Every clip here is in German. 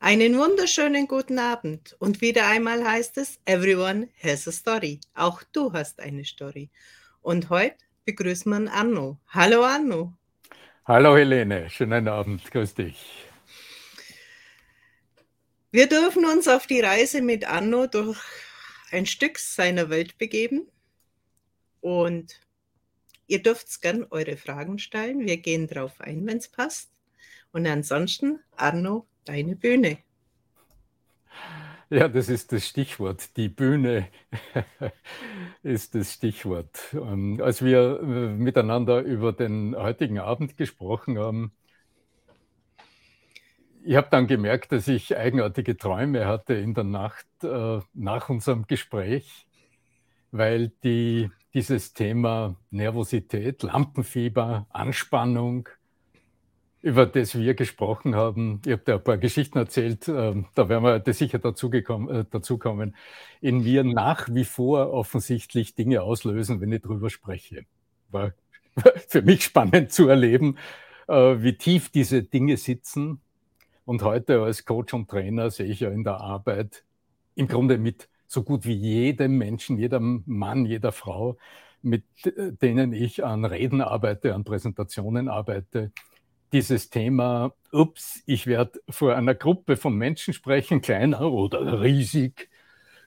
Einen wunderschönen guten Abend. Und wieder einmal heißt es, everyone has a story. Auch du hast eine Story. Und heute begrüßt man Anno. Hallo Anno. Hallo Helene, schönen Abend, grüß dich. Wir dürfen uns auf die Reise mit Anno durch ein Stück seiner Welt begeben. Und ihr dürft gern eure Fragen stellen. Wir gehen drauf ein, wenn es passt. Und ansonsten, Arno, deine Bühne. Ja, das ist das Stichwort. Die Bühne ist das Stichwort. Ähm, als wir äh, miteinander über den heutigen Abend gesprochen haben, ich habe dann gemerkt, dass ich eigenartige Träume hatte in der Nacht äh, nach unserem Gespräch, weil die, dieses Thema Nervosität, Lampenfieber, Anspannung, über das wir gesprochen haben. Ich habe da ein paar Geschichten erzählt, äh, da werden wir sicher dazu, gekommen, äh, dazu in mir nach wie vor offensichtlich Dinge auslösen, wenn ich drüber spreche. War für mich spannend zu erleben, äh, wie tief diese Dinge sitzen. Und heute als Coach und Trainer sehe ich ja in der Arbeit im Grunde mit so gut wie jedem Menschen, jedem Mann, jeder Frau, mit äh, denen ich an Reden arbeite, an Präsentationen arbeite, dieses Thema, ups, ich werde vor einer Gruppe von Menschen sprechen, kleiner oder riesig,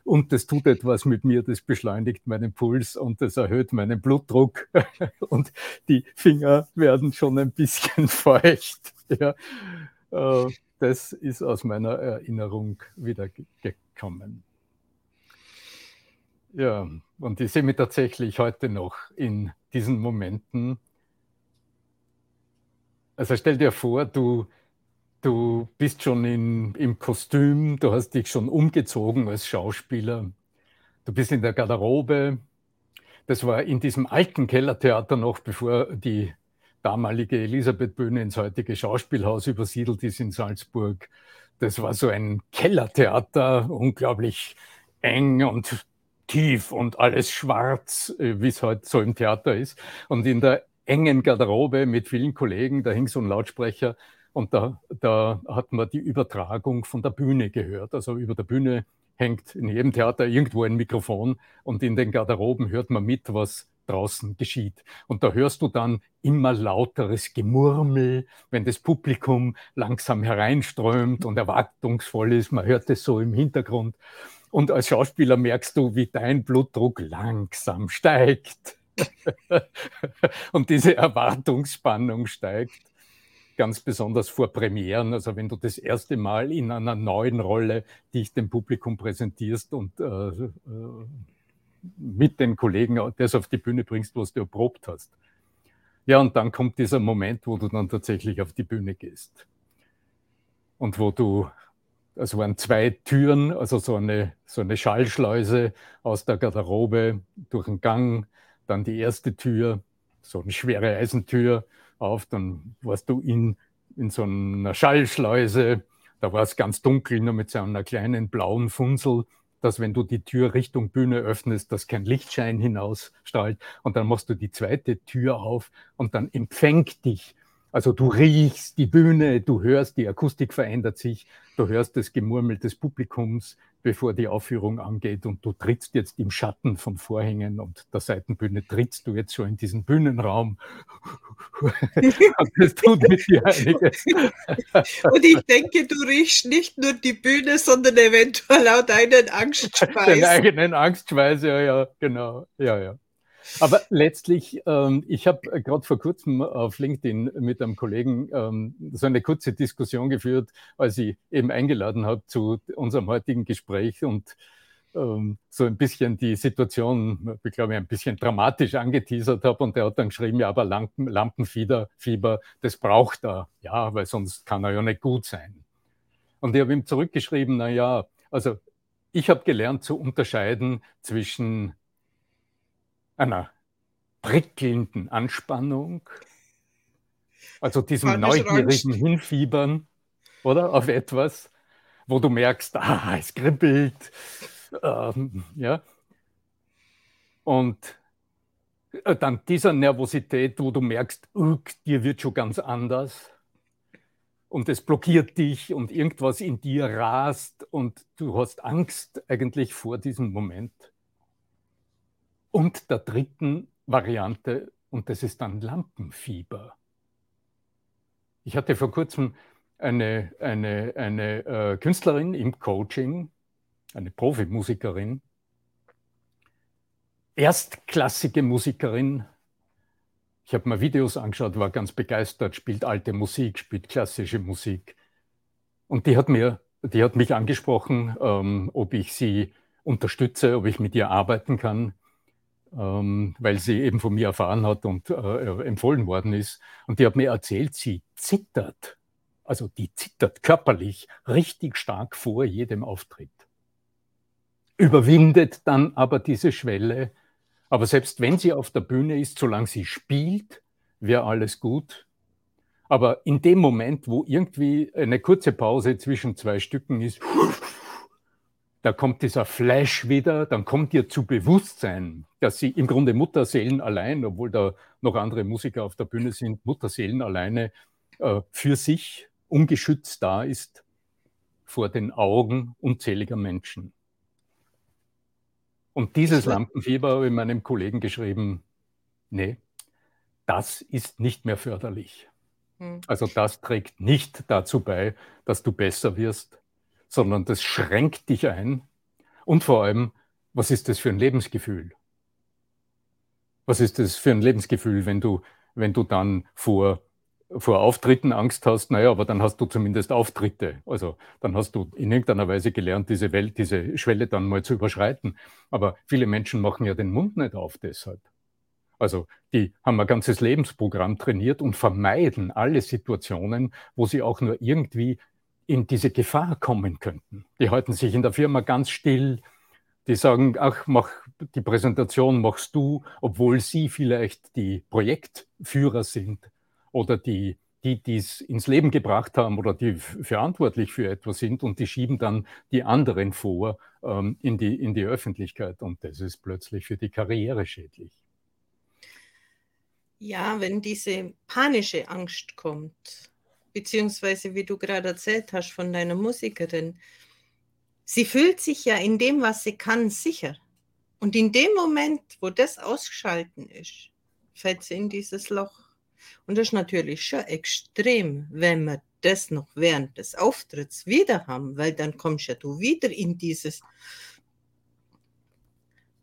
und das tut etwas mit mir, das beschleunigt meinen Puls und das erhöht meinen Blutdruck und die Finger werden schon ein bisschen feucht. Ja. Äh, das ist aus meiner Erinnerung wieder gekommen. Ja, und ich sehe mich tatsächlich heute noch in diesen Momenten, also stell dir vor, du, du bist schon in, im Kostüm, du hast dich schon umgezogen als Schauspieler, du bist in der Garderobe. Das war in diesem alten Kellertheater noch, bevor die damalige Elisabeth-Bühne ins heutige Schauspielhaus übersiedelt ist in Salzburg. Das war so ein Kellertheater, unglaublich eng und tief und alles schwarz, äh, wie es heute so im Theater ist. Und in der engen Garderobe mit vielen Kollegen, da hing so ein Lautsprecher und da, da hat man die Übertragung von der Bühne gehört. Also über der Bühne hängt in jedem Theater irgendwo ein Mikrofon und in den Garderoben hört man mit, was draußen geschieht. Und da hörst du dann immer lauteres Gemurmel, wenn das Publikum langsam hereinströmt und erwartungsvoll ist. Man hört es so im Hintergrund. Und als Schauspieler merkst du, wie dein Blutdruck langsam steigt. und diese Erwartungsspannung steigt ganz besonders vor Premieren, also wenn du das erste Mal in einer neuen Rolle dich dem Publikum präsentierst und äh, äh, mit den Kollegen das auf die Bühne bringst, was du erprobt hast. Ja, und dann kommt dieser Moment, wo du dann tatsächlich auf die Bühne gehst. Und wo du, also waren zwei Türen, also so eine, so eine Schallschleuse aus der Garderobe durch den Gang dann die erste Tür, so eine schwere Eisentür auf, dann warst du in, in so einer Schallschleuse, da war es ganz dunkel, nur mit so einer kleinen blauen Funsel, dass wenn du die Tür Richtung Bühne öffnest, dass kein Lichtschein hinausstrahlt. Und dann machst du die zweite Tür auf und dann empfängt dich. Also du riechst die Bühne, du hörst, die Akustik verändert sich, du hörst das Gemurmel des Publikums, bevor die Aufführung angeht und du trittst jetzt im Schatten von Vorhängen und der Seitenbühne trittst du jetzt schon in diesen Bühnenraum. das tut mit dir einiges. und ich denke, du riechst nicht nur die Bühne, sondern eventuell auch deinen Angstschweiß. Den eigenen Angstschweiß, ja, ja, genau, ja, ja. Aber letztlich, ähm, ich habe gerade vor kurzem auf LinkedIn mit einem Kollegen ähm, so eine kurze Diskussion geführt, als ich eben eingeladen habe zu unserem heutigen Gespräch und ähm, so ein bisschen die Situation, ich glaube, ein bisschen dramatisch angeteasert habe und der hat dann geschrieben, ja, aber Lampen, Lampenfieber, Fieber, das braucht er, ja, weil sonst kann er ja nicht gut sein. Und ich habe ihm zurückgeschrieben, na ja, also ich habe gelernt zu unterscheiden zwischen einer prickelnden Anspannung, also diesem neugierigen Hinfiebern, oder? Auf etwas, wo du merkst, ah, es kribbelt, ähm, ja. Und äh, dann dieser Nervosität, wo du merkst, dir wird schon ganz anders. und es blockiert dich und irgendwas in dir rast und du hast Angst eigentlich vor diesem Moment. Und der dritten Variante, und das ist dann Lampenfieber. Ich hatte vor kurzem eine, eine, eine äh, Künstlerin im Coaching, eine Profimusikerin, erstklassige Musikerin. Ich habe mir Videos angeschaut, war ganz begeistert, spielt alte Musik, spielt klassische Musik. Und die hat, mir, die hat mich angesprochen, ähm, ob ich sie unterstütze, ob ich mit ihr arbeiten kann, ähm, weil sie eben von mir erfahren hat und äh, empfohlen worden ist. Und die hat mir erzählt, sie zittert, also die zittert körperlich richtig stark vor jedem Auftritt überwindet dann aber diese Schwelle. Aber selbst wenn sie auf der Bühne ist, solange sie spielt, wäre alles gut. Aber in dem Moment, wo irgendwie eine kurze Pause zwischen zwei Stücken ist, da kommt dieser Flash wieder, dann kommt ihr zu Bewusstsein, dass sie im Grunde Mutterseelen allein, obwohl da noch andere Musiker auf der Bühne sind, Mutterseelen alleine äh, für sich ungeschützt da ist vor den Augen unzähliger Menschen. Und dieses Lampenfieber habe ich meinem Kollegen geschrieben, nee, das ist nicht mehr förderlich. Hm. Also das trägt nicht dazu bei, dass du besser wirst, sondern das schränkt dich ein. Und vor allem, was ist das für ein Lebensgefühl? Was ist das für ein Lebensgefühl, wenn du, wenn du dann vor vor Auftritten Angst hast, naja, aber dann hast du zumindest Auftritte. Also dann hast du in irgendeiner Weise gelernt, diese Welt, diese Schwelle dann mal zu überschreiten. Aber viele Menschen machen ja den Mund nicht auf deshalb. Also die haben ein ganzes Lebensprogramm trainiert und vermeiden alle Situationen, wo sie auch nur irgendwie in diese Gefahr kommen könnten. Die halten sich in der Firma ganz still. Die sagen, ach, mach die Präsentation machst du, obwohl sie vielleicht die Projektführer sind oder die, die es ins Leben gebracht haben oder die verantwortlich für etwas sind und die schieben dann die anderen vor ähm, in, die, in die Öffentlichkeit und das ist plötzlich für die Karriere schädlich. Ja, wenn diese panische Angst kommt, beziehungsweise wie du gerade erzählt hast von deiner Musikerin, sie fühlt sich ja in dem, was sie kann, sicher. Und in dem Moment, wo das ausgeschalten ist, fällt sie in dieses Loch. Und das ist natürlich schon extrem, wenn wir das noch während des Auftritts wieder haben, weil dann kommst ja du wieder in dieses.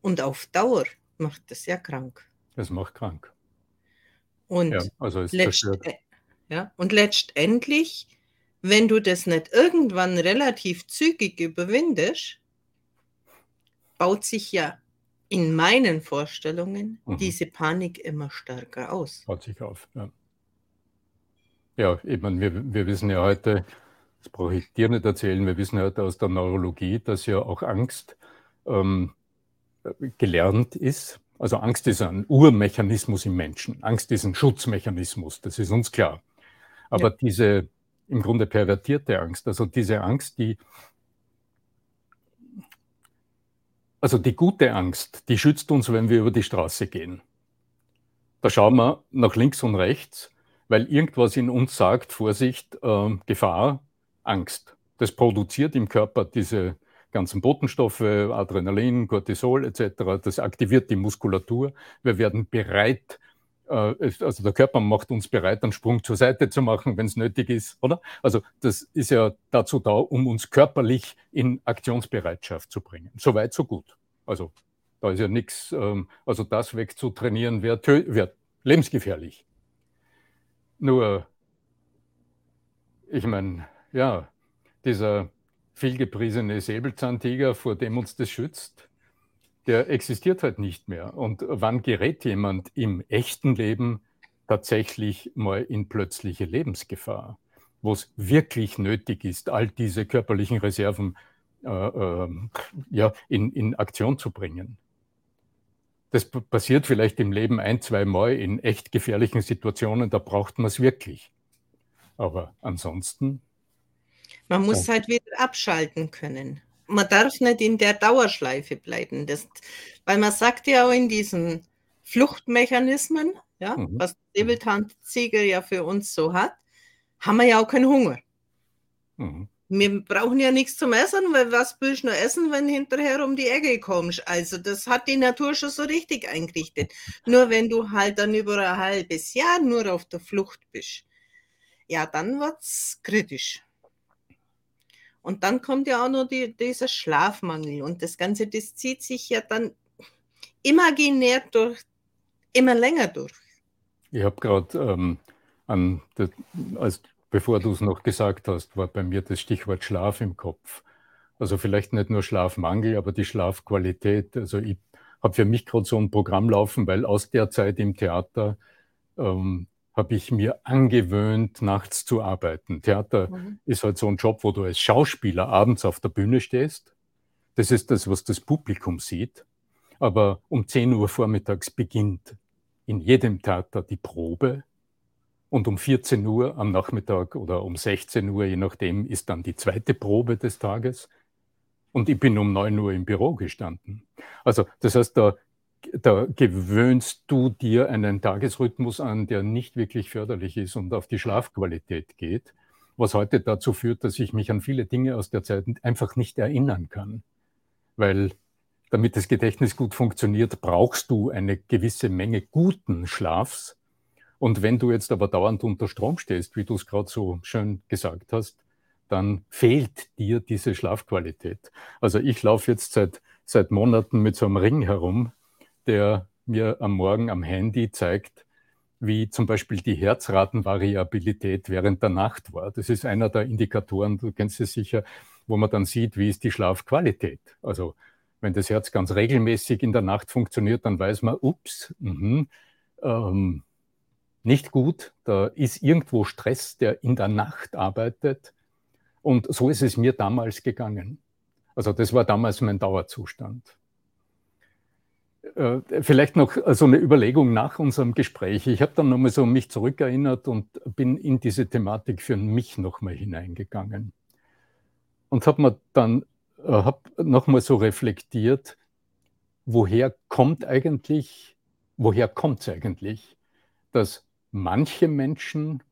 Und auf Dauer macht das ja krank. Das macht krank. Und, ja, also letzt, ja, und letztendlich, wenn du das nicht irgendwann relativ zügig überwindest, baut sich ja in meinen Vorstellungen mhm. diese Panik immer stärker aus. Baut sich auf, ja. Ja, ich meine, wir, wir wissen ja heute, das brauche ich dir nicht erzählen, wir wissen heute aus der Neurologie, dass ja auch Angst ähm, gelernt ist. Also Angst ist ein Urmechanismus im Menschen. Angst ist ein Schutzmechanismus, das ist uns klar. Aber ja. diese im Grunde pervertierte Angst, also diese Angst, die Also die gute Angst, die schützt uns, wenn wir über die Straße gehen. Da schauen wir nach links und rechts, weil irgendwas in uns sagt, Vorsicht, äh, Gefahr, Angst. Das produziert im Körper diese ganzen Botenstoffe, Adrenalin, Cortisol etc. Das aktiviert die Muskulatur. Wir werden bereit, also der Körper macht uns bereit, einen Sprung zur Seite zu machen, wenn es nötig ist, oder? Also das ist ja dazu da, um uns körperlich in Aktionsbereitschaft zu bringen. Soweit, so gut. Also da ist ja nichts, ähm, also das wegzutrainieren wäre wär lebensgefährlich. Nur, ich meine, ja, dieser vielgepriesene Säbelzahntiger, vor dem uns das schützt, der existiert halt nicht mehr. Und wann gerät jemand im echten Leben tatsächlich mal in plötzliche Lebensgefahr, wo es wirklich nötig ist, all diese körperlichen Reserven äh, äh, ja, in, in Aktion zu bringen? Das passiert vielleicht im Leben ein, zwei Mal in echt gefährlichen Situationen, da braucht man es wirklich. Aber ansonsten. Man muss ja. halt wieder abschalten können man darf nicht in der Dauerschleife bleiben. Das, weil man sagt ja auch in diesen Fluchtmechanismen, ja, mhm. was Säbelzahntiger ja für uns so hat, haben wir ja auch keinen Hunger. Mhm. Wir brauchen ja nichts zum Essen, weil was willst du nur essen, wenn hinterher um die Ecke kommst? Also das hat die Natur schon so richtig eingerichtet. Nur wenn du halt dann über ein halbes Jahr nur auf der Flucht bist, ja, dann wird's kritisch. Und dann kommt ja auch noch die, dieser Schlafmangel und das Ganze, das zieht sich ja dann imaginär durch, immer länger durch. Ich habe gerade ähm, an, bevor du es noch gesagt hast, war bei mir das Stichwort Schlaf im Kopf. Also vielleicht nicht nur Schlafmangel, aber die Schlafqualität. Also ich habe für mich gerade so ein Programm laufen, weil aus der Zeit im Theater ähm, habe ich mir angewöhnt, nachts zu arbeiten. Theater mhm. ist halt so ein Job, wo du als Schauspieler abends auf der Bühne stehst. Das ist das, was das Publikum sieht. Aber um 10 Uhr vormittags beginnt in jedem Theater die Probe und um 14 Uhr am Nachmittag oder um 16 Uhr, je nachdem, ist dann die zweite Probe des Tages. Und ich bin um 9 Uhr im Büro gestanden. Also das heißt, da, da gewöhnst du dir einen Tagesrhythmus an, der nicht wirklich förderlich ist und auf die Schlafqualität geht, was heute dazu führt, dass ich mich an viele Dinge aus der Zeit einfach nicht erinnern kann. Weil damit das Gedächtnis gut funktioniert, brauchst du eine gewisse Menge guten Schlafs, und wenn du jetzt aber dauernd unter Strom stehst, wie du es gerade so schön gesagt hast, dann fehlt dir diese Schlafqualität. Also ich laufe jetzt seit, seit Monaten mit so einem Ring herum, der mir am Morgen am Handy zeigt, wie zum Beispiel die Herzratenvariabilität während der Nacht war. Das ist einer der Indikatoren, du kennst es sicher, wo man dann sieht, wie ist die Schlafqualität. Also wenn das Herz ganz regelmäßig in der Nacht funktioniert, dann weiß man, ups, mh, ähm, nicht gut. Da ist irgendwo Stress, der in der Nacht arbeitet. Und so ist es mir damals gegangen. Also das war damals mein Dauerzustand. Äh, vielleicht noch so eine Überlegung nach unserem Gespräch. Ich habe dann nochmal so mich zurückerinnert und bin in diese Thematik für mich nochmal hineingegangen. Und habe mir dann äh, hab nochmal so reflektiert, woher kommt eigentlich, woher kommt es eigentlich, dass manche Menschen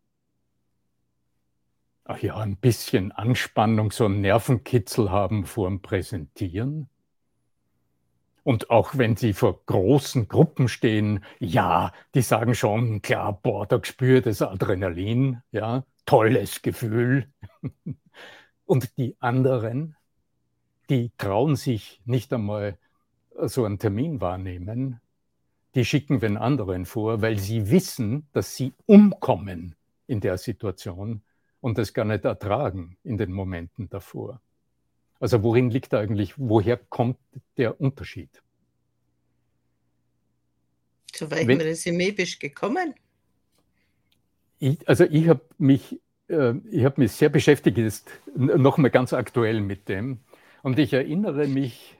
ach ja, ein bisschen Anspannung, so einen Nervenkitzel haben vor dem Präsentieren. Und auch wenn sie vor großen Gruppen stehen, ja, die sagen schon, klar, boah, da spürt das Adrenalin, ja, tolles Gefühl. Und die anderen, die trauen sich nicht einmal so einen Termin wahrnehmen, die schicken den anderen vor, weil sie wissen, dass sie umkommen in der Situation und das gar nicht ertragen in den Momenten davor. Also worin liegt eigentlich, woher kommt der Unterschied? Zu welchem Wenn, Resümee bist du gekommen? Ich, also ich habe mich, äh, hab mich sehr beschäftigt, jetzt nochmal ganz aktuell mit dem. Und ich erinnere mich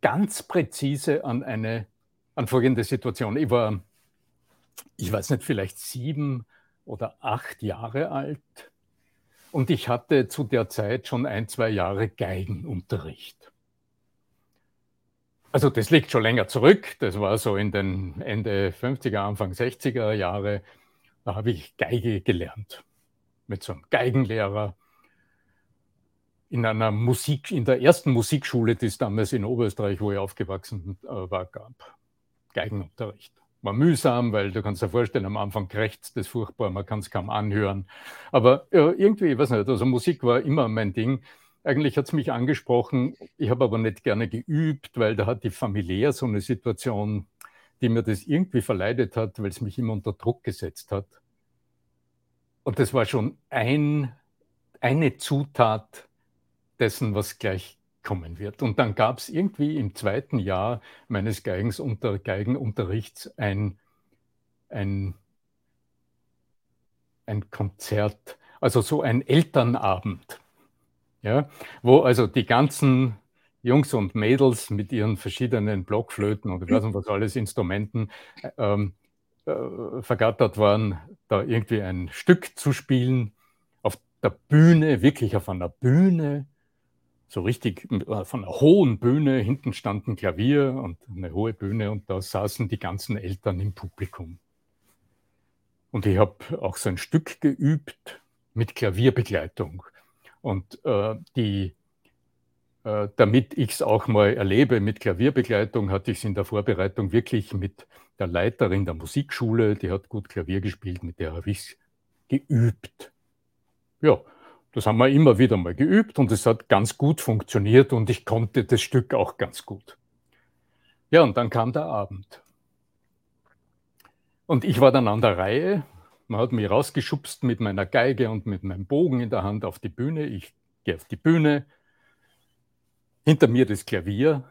ganz präzise an eine an folgende Situation. Ich war, ich weiß nicht, vielleicht sieben oder acht Jahre alt und ich hatte zu der Zeit schon ein, zwei Jahre Geigenunterricht. Also das liegt schon länger zurück. Das war so in den Ende 50er, Anfang 60er Jahre. Da habe ich Geige gelernt mit so einem Geigenlehrer in einer Musik, in der ersten Musikschule, die es damals in Oberösterreich, wo ich aufgewachsen äh, war, gab. Geigenunterricht. War mühsam, weil du kannst dir vorstellen, am Anfang krächzt das furchtbar, man kann es kaum anhören. Aber ja, irgendwie, ich weiß nicht, also Musik war immer mein Ding. Eigentlich hat es mich angesprochen, ich habe aber nicht gerne geübt, weil da hat die familiär so eine Situation, die mir das irgendwie verleidet hat, weil es mich immer unter Druck gesetzt hat. Und das war schon ein, eine Zutat dessen, was gleich kommen wird. Und dann gab es irgendwie im zweiten Jahr meines Geigenunter Geigenunterrichts ein, ein, ein Konzert, also so ein Elternabend, ja, wo also die ganzen Jungs und Mädels mit ihren verschiedenen Blockflöten und ich weiß nicht was alles Instrumenten ähm, äh, vergattert waren, da irgendwie ein Stück zu spielen auf der Bühne, wirklich auf einer Bühne so richtig äh, von einer hohen Bühne, hinten stand ein Klavier und eine hohe Bühne und da saßen die ganzen Eltern im Publikum. Und ich habe auch so ein Stück geübt mit Klavierbegleitung. Und äh, die, äh, damit ich es auch mal erlebe mit Klavierbegleitung, hatte ich es in der Vorbereitung wirklich mit der Leiterin der Musikschule, die hat gut Klavier gespielt, mit der habe ich es geübt. Ja, das haben wir immer wieder mal geübt und es hat ganz gut funktioniert und ich konnte das Stück auch ganz gut. Ja, und dann kam der Abend. Und ich war dann an der Reihe. Man hat mich rausgeschubst mit meiner Geige und mit meinem Bogen in der Hand auf die Bühne. Ich gehe auf die Bühne. Hinter mir das Klavier.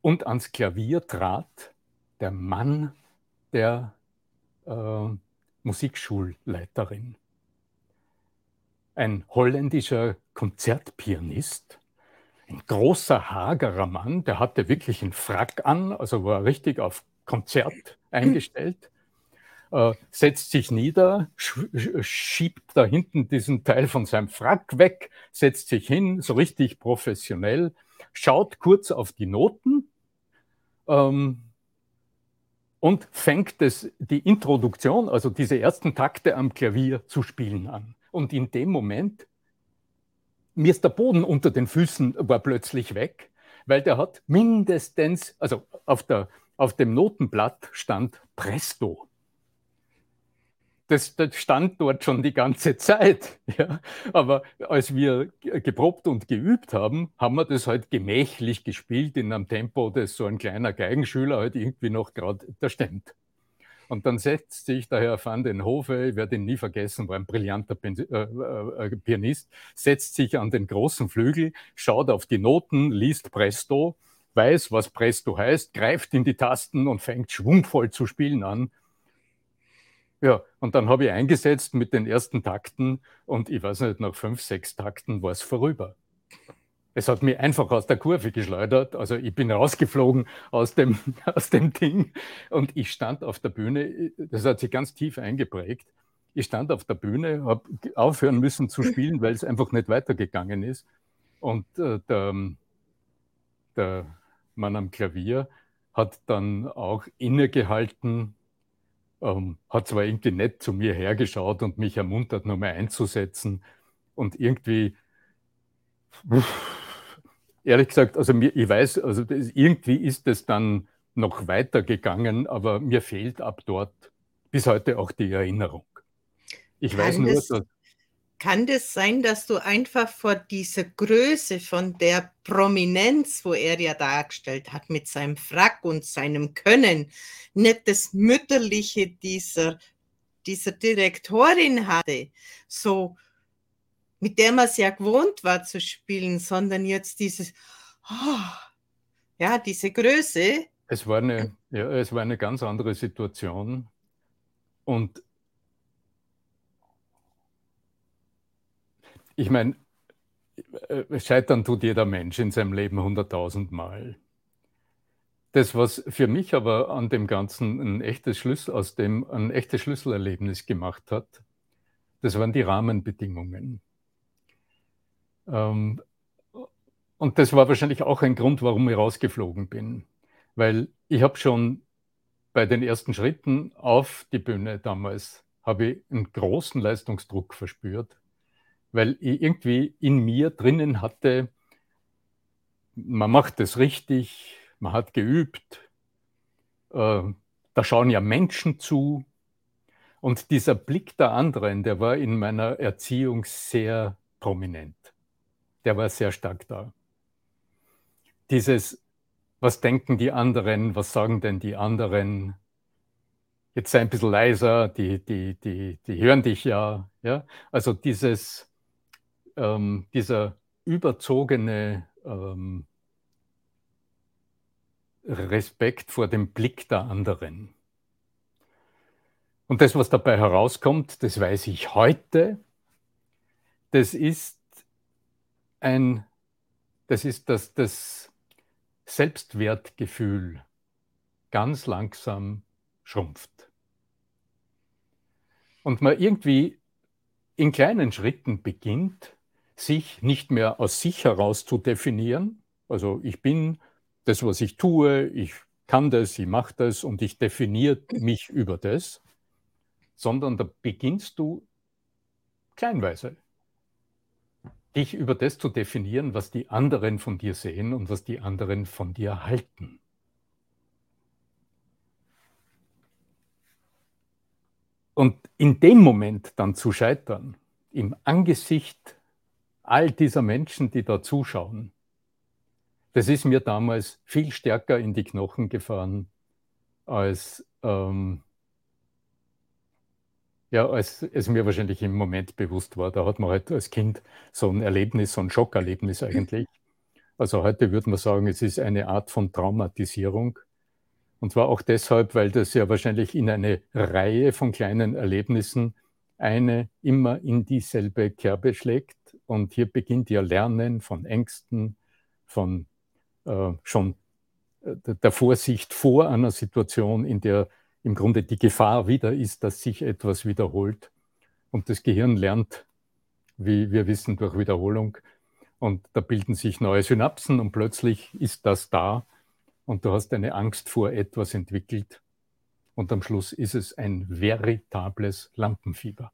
Und ans Klavier trat der Mann der äh, Musikschulleiterin. Ein holländischer Konzertpianist, ein großer, hagerer Mann, der hatte wirklich einen Frack an, also war richtig auf Konzert eingestellt, äh, setzt sich nieder, schiebt da hinten diesen Teil von seinem Frack weg, setzt sich hin, so richtig professionell, schaut kurz auf die Noten ähm, und fängt das, die Introduktion, also diese ersten Takte am Klavier zu spielen an. Und in dem Moment, mir ist der Boden unter den Füßen war plötzlich weg, weil der hat mindestens, also auf, der, auf dem Notenblatt stand Presto das, das, stand dort schon die ganze Zeit. Ja. Aber als wir geprobt und geübt haben, haben wir das halt gemächlich gespielt in einem Tempo, das so ein kleiner Geigenschüler halt irgendwie noch gerade da stemmt. Und dann setzt sich der Herr van den Hofe, ich werde ihn nie vergessen, war ein brillanter äh, äh, äh, Pianist, setzt sich an den großen Flügel, schaut auf die Noten, liest Presto, weiß, was Presto heißt, greift in die Tasten und fängt schwungvoll zu spielen an ja, und dann habe ich eingesetzt mit den ersten Takten und ich weiß nicht, nach fünf, sechs Takten war es vorüber. Es hat mich einfach aus der Kurve geschleudert. Also ich bin rausgeflogen aus dem, aus dem Ding und ich stand auf der Bühne. Das hat sich ganz tief eingeprägt. Ich stand auf der Bühne, habe aufhören müssen zu spielen, weil es einfach nicht weitergegangen ist. Und äh, der, der Mann am Klavier hat dann auch innegehalten, ähm, hat zwar irgendwie nett zu mir hergeschaut und mich ermuntert, nochmal einzusetzen. Und irgendwie, ehrlich gesagt, also mir, ich weiß, also das, irgendwie ist es dann noch weitergegangen, aber mir fehlt ab dort bis heute auch die Erinnerung. Ich Kann weiß nur, dass kann das sein, dass du einfach vor dieser Größe von der Prominenz, wo er ja dargestellt hat, mit seinem Frack und seinem Können, nicht das Mütterliche dieser, dieser Direktorin hatte, so mit der man ja gewohnt war zu spielen, sondern jetzt dieses, oh, ja, diese Größe. Es war, eine, ja, es war eine ganz andere Situation. Und Ich meine, äh, scheitern tut jeder Mensch in seinem Leben hunderttausend Mal. Das, was für mich aber an dem Ganzen ein echtes Schlüssel, aus dem ein echtes Schlüsselerlebnis gemacht hat, das waren die Rahmenbedingungen. Ähm, und das war wahrscheinlich auch ein Grund, warum ich rausgeflogen bin. Weil ich habe schon bei den ersten Schritten auf die Bühne damals, habe ich einen großen Leistungsdruck verspürt weil ich irgendwie in mir drinnen hatte, man macht es richtig, man hat geübt, äh, da schauen ja Menschen zu. Und dieser Blick der anderen, der war in meiner Erziehung sehr prominent. Der war sehr stark da. Dieses, was denken die anderen, was sagen denn die anderen? Jetzt sei ein bisschen leiser, die, die, die, die hören dich ja. ja? Also dieses, ähm, dieser überzogene ähm, Respekt vor dem Blick der anderen. Und das, was dabei herauskommt, das weiß ich heute, das ist ein, das ist das, das Selbstwertgefühl ganz langsam schrumpft. Und man irgendwie in kleinen Schritten beginnt, sich nicht mehr aus sich heraus zu definieren. Also ich bin das, was ich tue, ich kann das, ich mache das und ich definiere mich über das, sondern da beginnst du kleinweise. Dich über das zu definieren, was die anderen von dir sehen und was die anderen von dir halten. Und in dem Moment dann zu scheitern, im Angesicht all dieser Menschen, die da zuschauen, das ist mir damals viel stärker in die Knochen gefahren, als, ähm, ja, als es mir wahrscheinlich im Moment bewusst war. Da hat man halt als Kind so ein Erlebnis, so ein Schockerlebnis eigentlich. Also heute würde man sagen, es ist eine Art von Traumatisierung. Und zwar auch deshalb, weil das ja wahrscheinlich in eine Reihe von kleinen Erlebnissen eine immer in dieselbe Kerbe schlägt. Und hier beginnt ja Lernen von Ängsten, von äh, schon äh, der Vorsicht vor einer Situation, in der im Grunde die Gefahr wieder ist, dass sich etwas wiederholt. Und das Gehirn lernt, wie wir wissen, durch Wiederholung. Und da bilden sich neue Synapsen und plötzlich ist das da und du hast eine Angst vor etwas entwickelt. Und am Schluss ist es ein veritables Lampenfieber.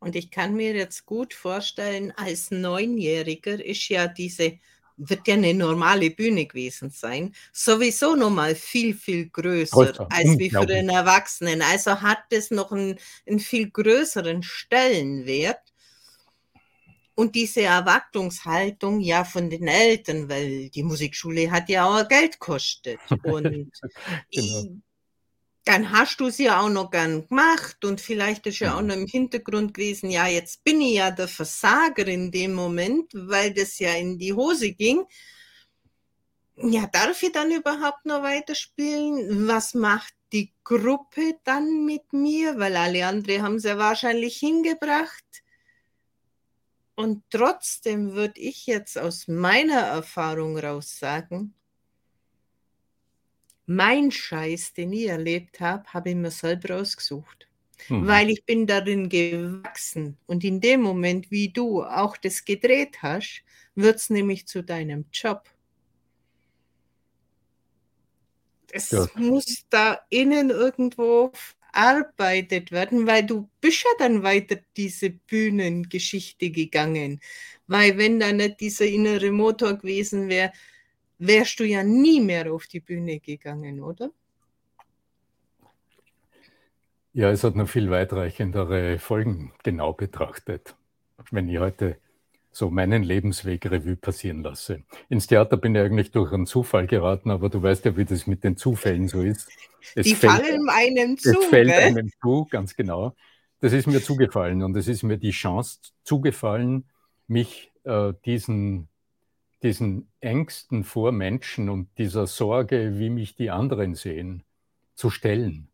Und ich kann mir jetzt gut vorstellen, als Neunjähriger ist ja diese wird ja eine normale Bühne gewesen sein, sowieso noch mal viel, viel größer Größer, als wie für den Erwachsenen. Also hat es noch einen, einen viel größeren Stellenwert. Und diese Erwartungshaltung ja von den Eltern, weil die Musikschule hat ja auch Geld gekostet. Und genau dann hast du es ja auch noch gern gemacht und vielleicht ist ja auch noch im Hintergrund gewesen, ja, jetzt bin ich ja der Versager in dem Moment, weil das ja in die Hose ging. Ja, darf ich dann überhaupt noch weiterspielen? Was macht die Gruppe dann mit mir? Weil alle anderen haben es ja wahrscheinlich hingebracht. Und trotzdem würde ich jetzt aus meiner Erfahrung raus sagen, mein Scheiß, den ich erlebt habe, habe ich mir selber ausgesucht. Mhm. Weil ich bin darin gewachsen. Und in dem Moment, wie du auch das gedreht hast, wird es nämlich zu deinem Job. Es ja. muss da innen irgendwo arbeitet werden, weil du bist ja dann weiter diese Bühnengeschichte gegangen. Weil wenn da nicht dieser innere Motor gewesen wäre, wärst du ja nie mehr auf die Bühne gegangen, oder? Ja, es hat noch viel weitreichendere Folgen genau betrachtet, wenn ich heute so meinen Lebensweg Revue passieren lasse. Ins Theater bin ich eigentlich durch einen Zufall geraten, aber du weißt ja, wie das mit den Zufällen so ist. Es Die fällt, fallen einem zu. Es fällt gell? einem zu, ganz genau. Das ist mir zugefallen und es ist mir die Chance zugefallen, mich äh, diesen diesen Ängsten vor Menschen und dieser Sorge, wie mich die anderen sehen, zu stellen.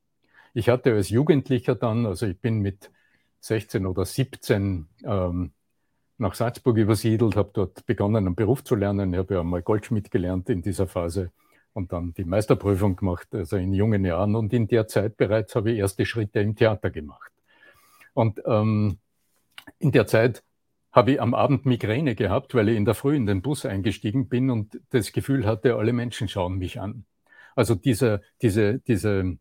Ich hatte als Jugendlicher dann, also ich bin mit 16 oder 17 ähm, nach Salzburg übersiedelt, habe dort begonnen, einen Beruf zu lernen. Ich habe ja mal Goldschmied gelernt in dieser Phase und dann die Meisterprüfung gemacht, also in jungen Jahren. Und in der Zeit bereits habe ich erste Schritte im Theater gemacht. Und ähm, in der Zeit habe ich am Abend Migräne gehabt, weil ich in der Früh in den Bus eingestiegen bin und das Gefühl hatte, alle Menschen schauen mich an. Also diese, diese, diese,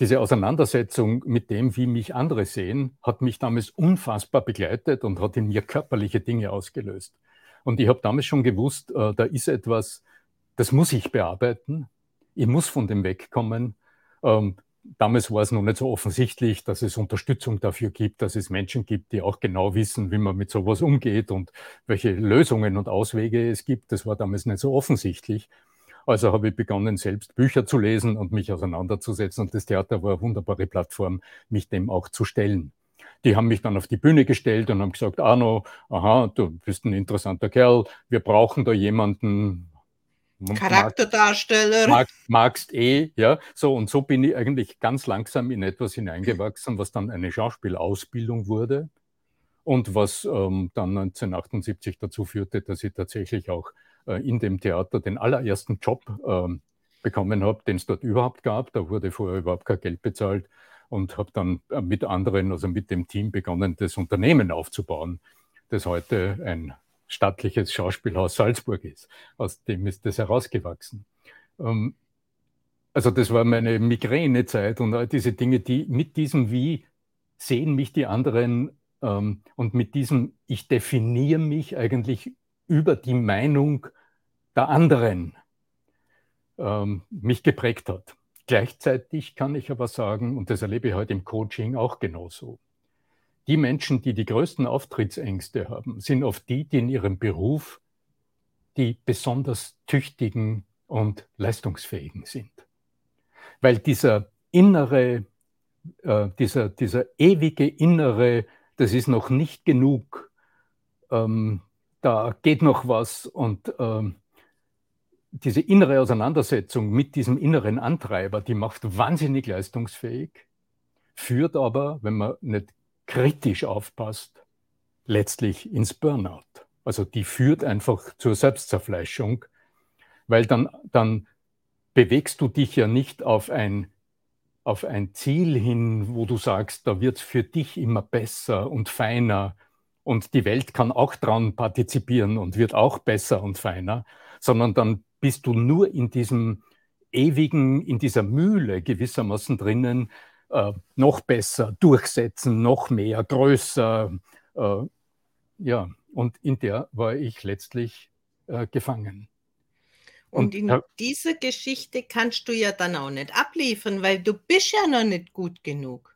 diese Auseinandersetzung mit dem, wie mich andere sehen, hat mich damals unfassbar begleitet und hat in mir körperliche Dinge ausgelöst. Und ich habe damals schon gewusst, äh, da ist etwas, das muss ich bearbeiten. Ich muss von dem wegkommen. Ähm, damals war es noch nicht so offensichtlich, dass es Unterstützung dafür gibt, dass es Menschen gibt, die auch genau wissen, wie man mit sowas umgeht und welche Lösungen und Auswege es gibt. Das war damals nicht so offensichtlich. Also habe ich begonnen, selbst Bücher zu lesen und mich auseinanderzusetzen. Und das Theater war eine wunderbare Plattform, mich dem auch zu stellen. Die haben mich dann auf die Bühne gestellt und haben gesagt, Arno, aha, du bist ein interessanter Kerl, wir brauchen da jemanden, Charakterdarsteller. Mag, magst eh, ja. So, und so bin ich eigentlich ganz langsam in etwas hineingewachsen, was dann eine Schauspielausbildung wurde und was ähm, dann 1978 dazu führte, dass ich tatsächlich auch äh, in dem Theater den allerersten Job äh, bekommen habe, den es dort überhaupt gab. Da wurde vorher überhaupt kein Geld bezahlt und habe dann äh, mit anderen, also mit dem Team begonnen, das Unternehmen aufzubauen, das heute ein stattliches Schauspielhaus Salzburg ist. Aus dem ist das herausgewachsen. Ähm, also das war meine Migränezeit und all diese Dinge, die mit diesem Wie sehen mich die anderen ähm, und mit diesem, ich definiere mich eigentlich über die Meinung der anderen, ähm, mich geprägt hat. Gleichzeitig kann ich aber sagen, und das erlebe ich heute im Coaching auch genauso, die Menschen, die die größten Auftrittsängste haben, sind oft die, die in ihrem Beruf die besonders tüchtigen und leistungsfähigen sind. Weil dieser innere, äh, dieser, dieser ewige innere, das ist noch nicht genug, ähm, da geht noch was und ähm, diese innere Auseinandersetzung mit diesem inneren Antreiber, die macht wahnsinnig leistungsfähig, führt aber, wenn man nicht kritisch aufpasst, letztlich ins Burnout. Also die führt einfach zur Selbstzerfleischung, weil dann, dann bewegst du dich ja nicht auf ein, auf ein Ziel hin, wo du sagst, da wird es für dich immer besser und feiner und die Welt kann auch dran partizipieren und wird auch besser und feiner, sondern dann bist du nur in diesem ewigen, in dieser Mühle gewissermaßen drinnen, äh, noch besser, durchsetzen, noch mehr, größer. Äh, ja, und in der war ich letztlich äh, gefangen. Und, und in dieser Geschichte kannst du ja dann auch nicht abliefern, weil du bist ja noch nicht gut genug.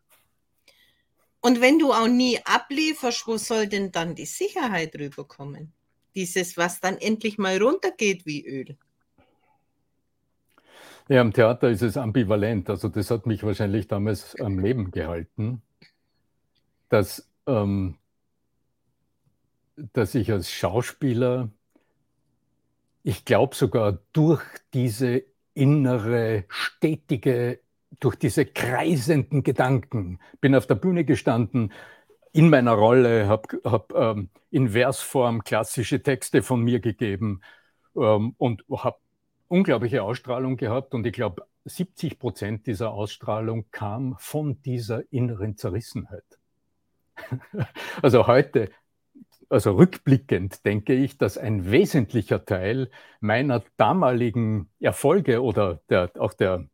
Und wenn du auch nie ablieferst, wo soll denn dann die Sicherheit rüberkommen? Dieses, was dann endlich mal runtergeht wie Öl. Ja, im Theater ist es ambivalent. Also das hat mich wahrscheinlich damals am Leben gehalten, dass, ähm, dass ich als Schauspieler, ich glaube sogar durch diese innere, stetige, durch diese kreisenden Gedanken, bin auf der Bühne gestanden, in meiner Rolle, habe hab, ähm, in Versform klassische Texte von mir gegeben ähm, und habe unglaubliche Ausstrahlung gehabt und ich glaube, 70 Prozent dieser Ausstrahlung kam von dieser inneren Zerrissenheit. also heute, also rückblickend denke ich, dass ein wesentlicher Teil meiner damaligen Erfolge oder der, auch der,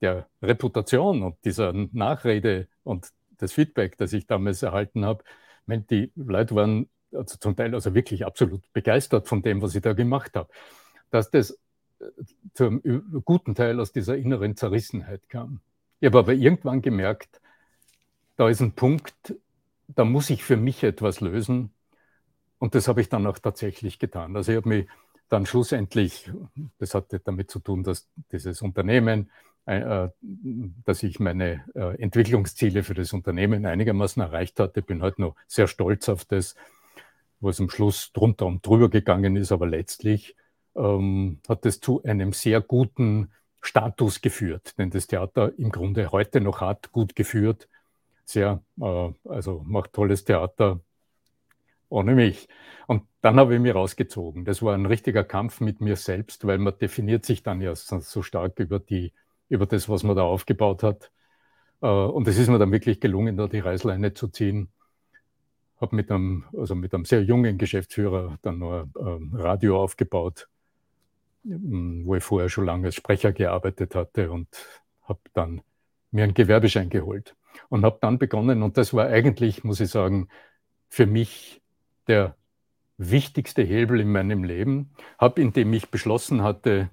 der Reputation und dieser Nachrede und das Feedback, das ich damals erhalten habe, die Leute waren also zum Teil also wirklich absolut begeistert von dem, was ich da gemacht habe. Dass das zum guten Teil aus dieser inneren Zerrissenheit kam. Ich habe aber irgendwann gemerkt, da ist ein Punkt, da muss ich für mich etwas lösen. Und das habe ich dann auch tatsächlich getan. Also ich habe mich dann schlussendlich, das hatte damit zu tun, dass dieses Unternehmen, äh, dass ich meine äh, Entwicklungsziele für das Unternehmen einigermaßen erreicht hatte. Bin heute noch sehr stolz auf das, wo es am Schluss drunter und drüber gegangen ist, aber letztlich ähm, hat es zu einem sehr guten Status geführt, den das Theater im Grunde heute noch hat, gut geführt. Sehr, äh, also macht tolles Theater ohne mich. Und dann habe ich mich rausgezogen. Das war ein richtiger Kampf mit mir selbst, weil man definiert sich dann ja so stark über, die, über das, was man da aufgebaut hat. Äh, und es ist mir dann wirklich gelungen, da die Reißleine zu ziehen habe mit einem, also mit einem sehr jungen Geschäftsführer dann noch ein Radio aufgebaut, ähm, wo ich vorher schon lange als Sprecher gearbeitet hatte und habe dann mir einen Gewerbeschein geholt und habe dann begonnen, und das war eigentlich, muss ich sagen, für mich der wichtigste Hebel in meinem Leben, habe, indem ich beschlossen hatte,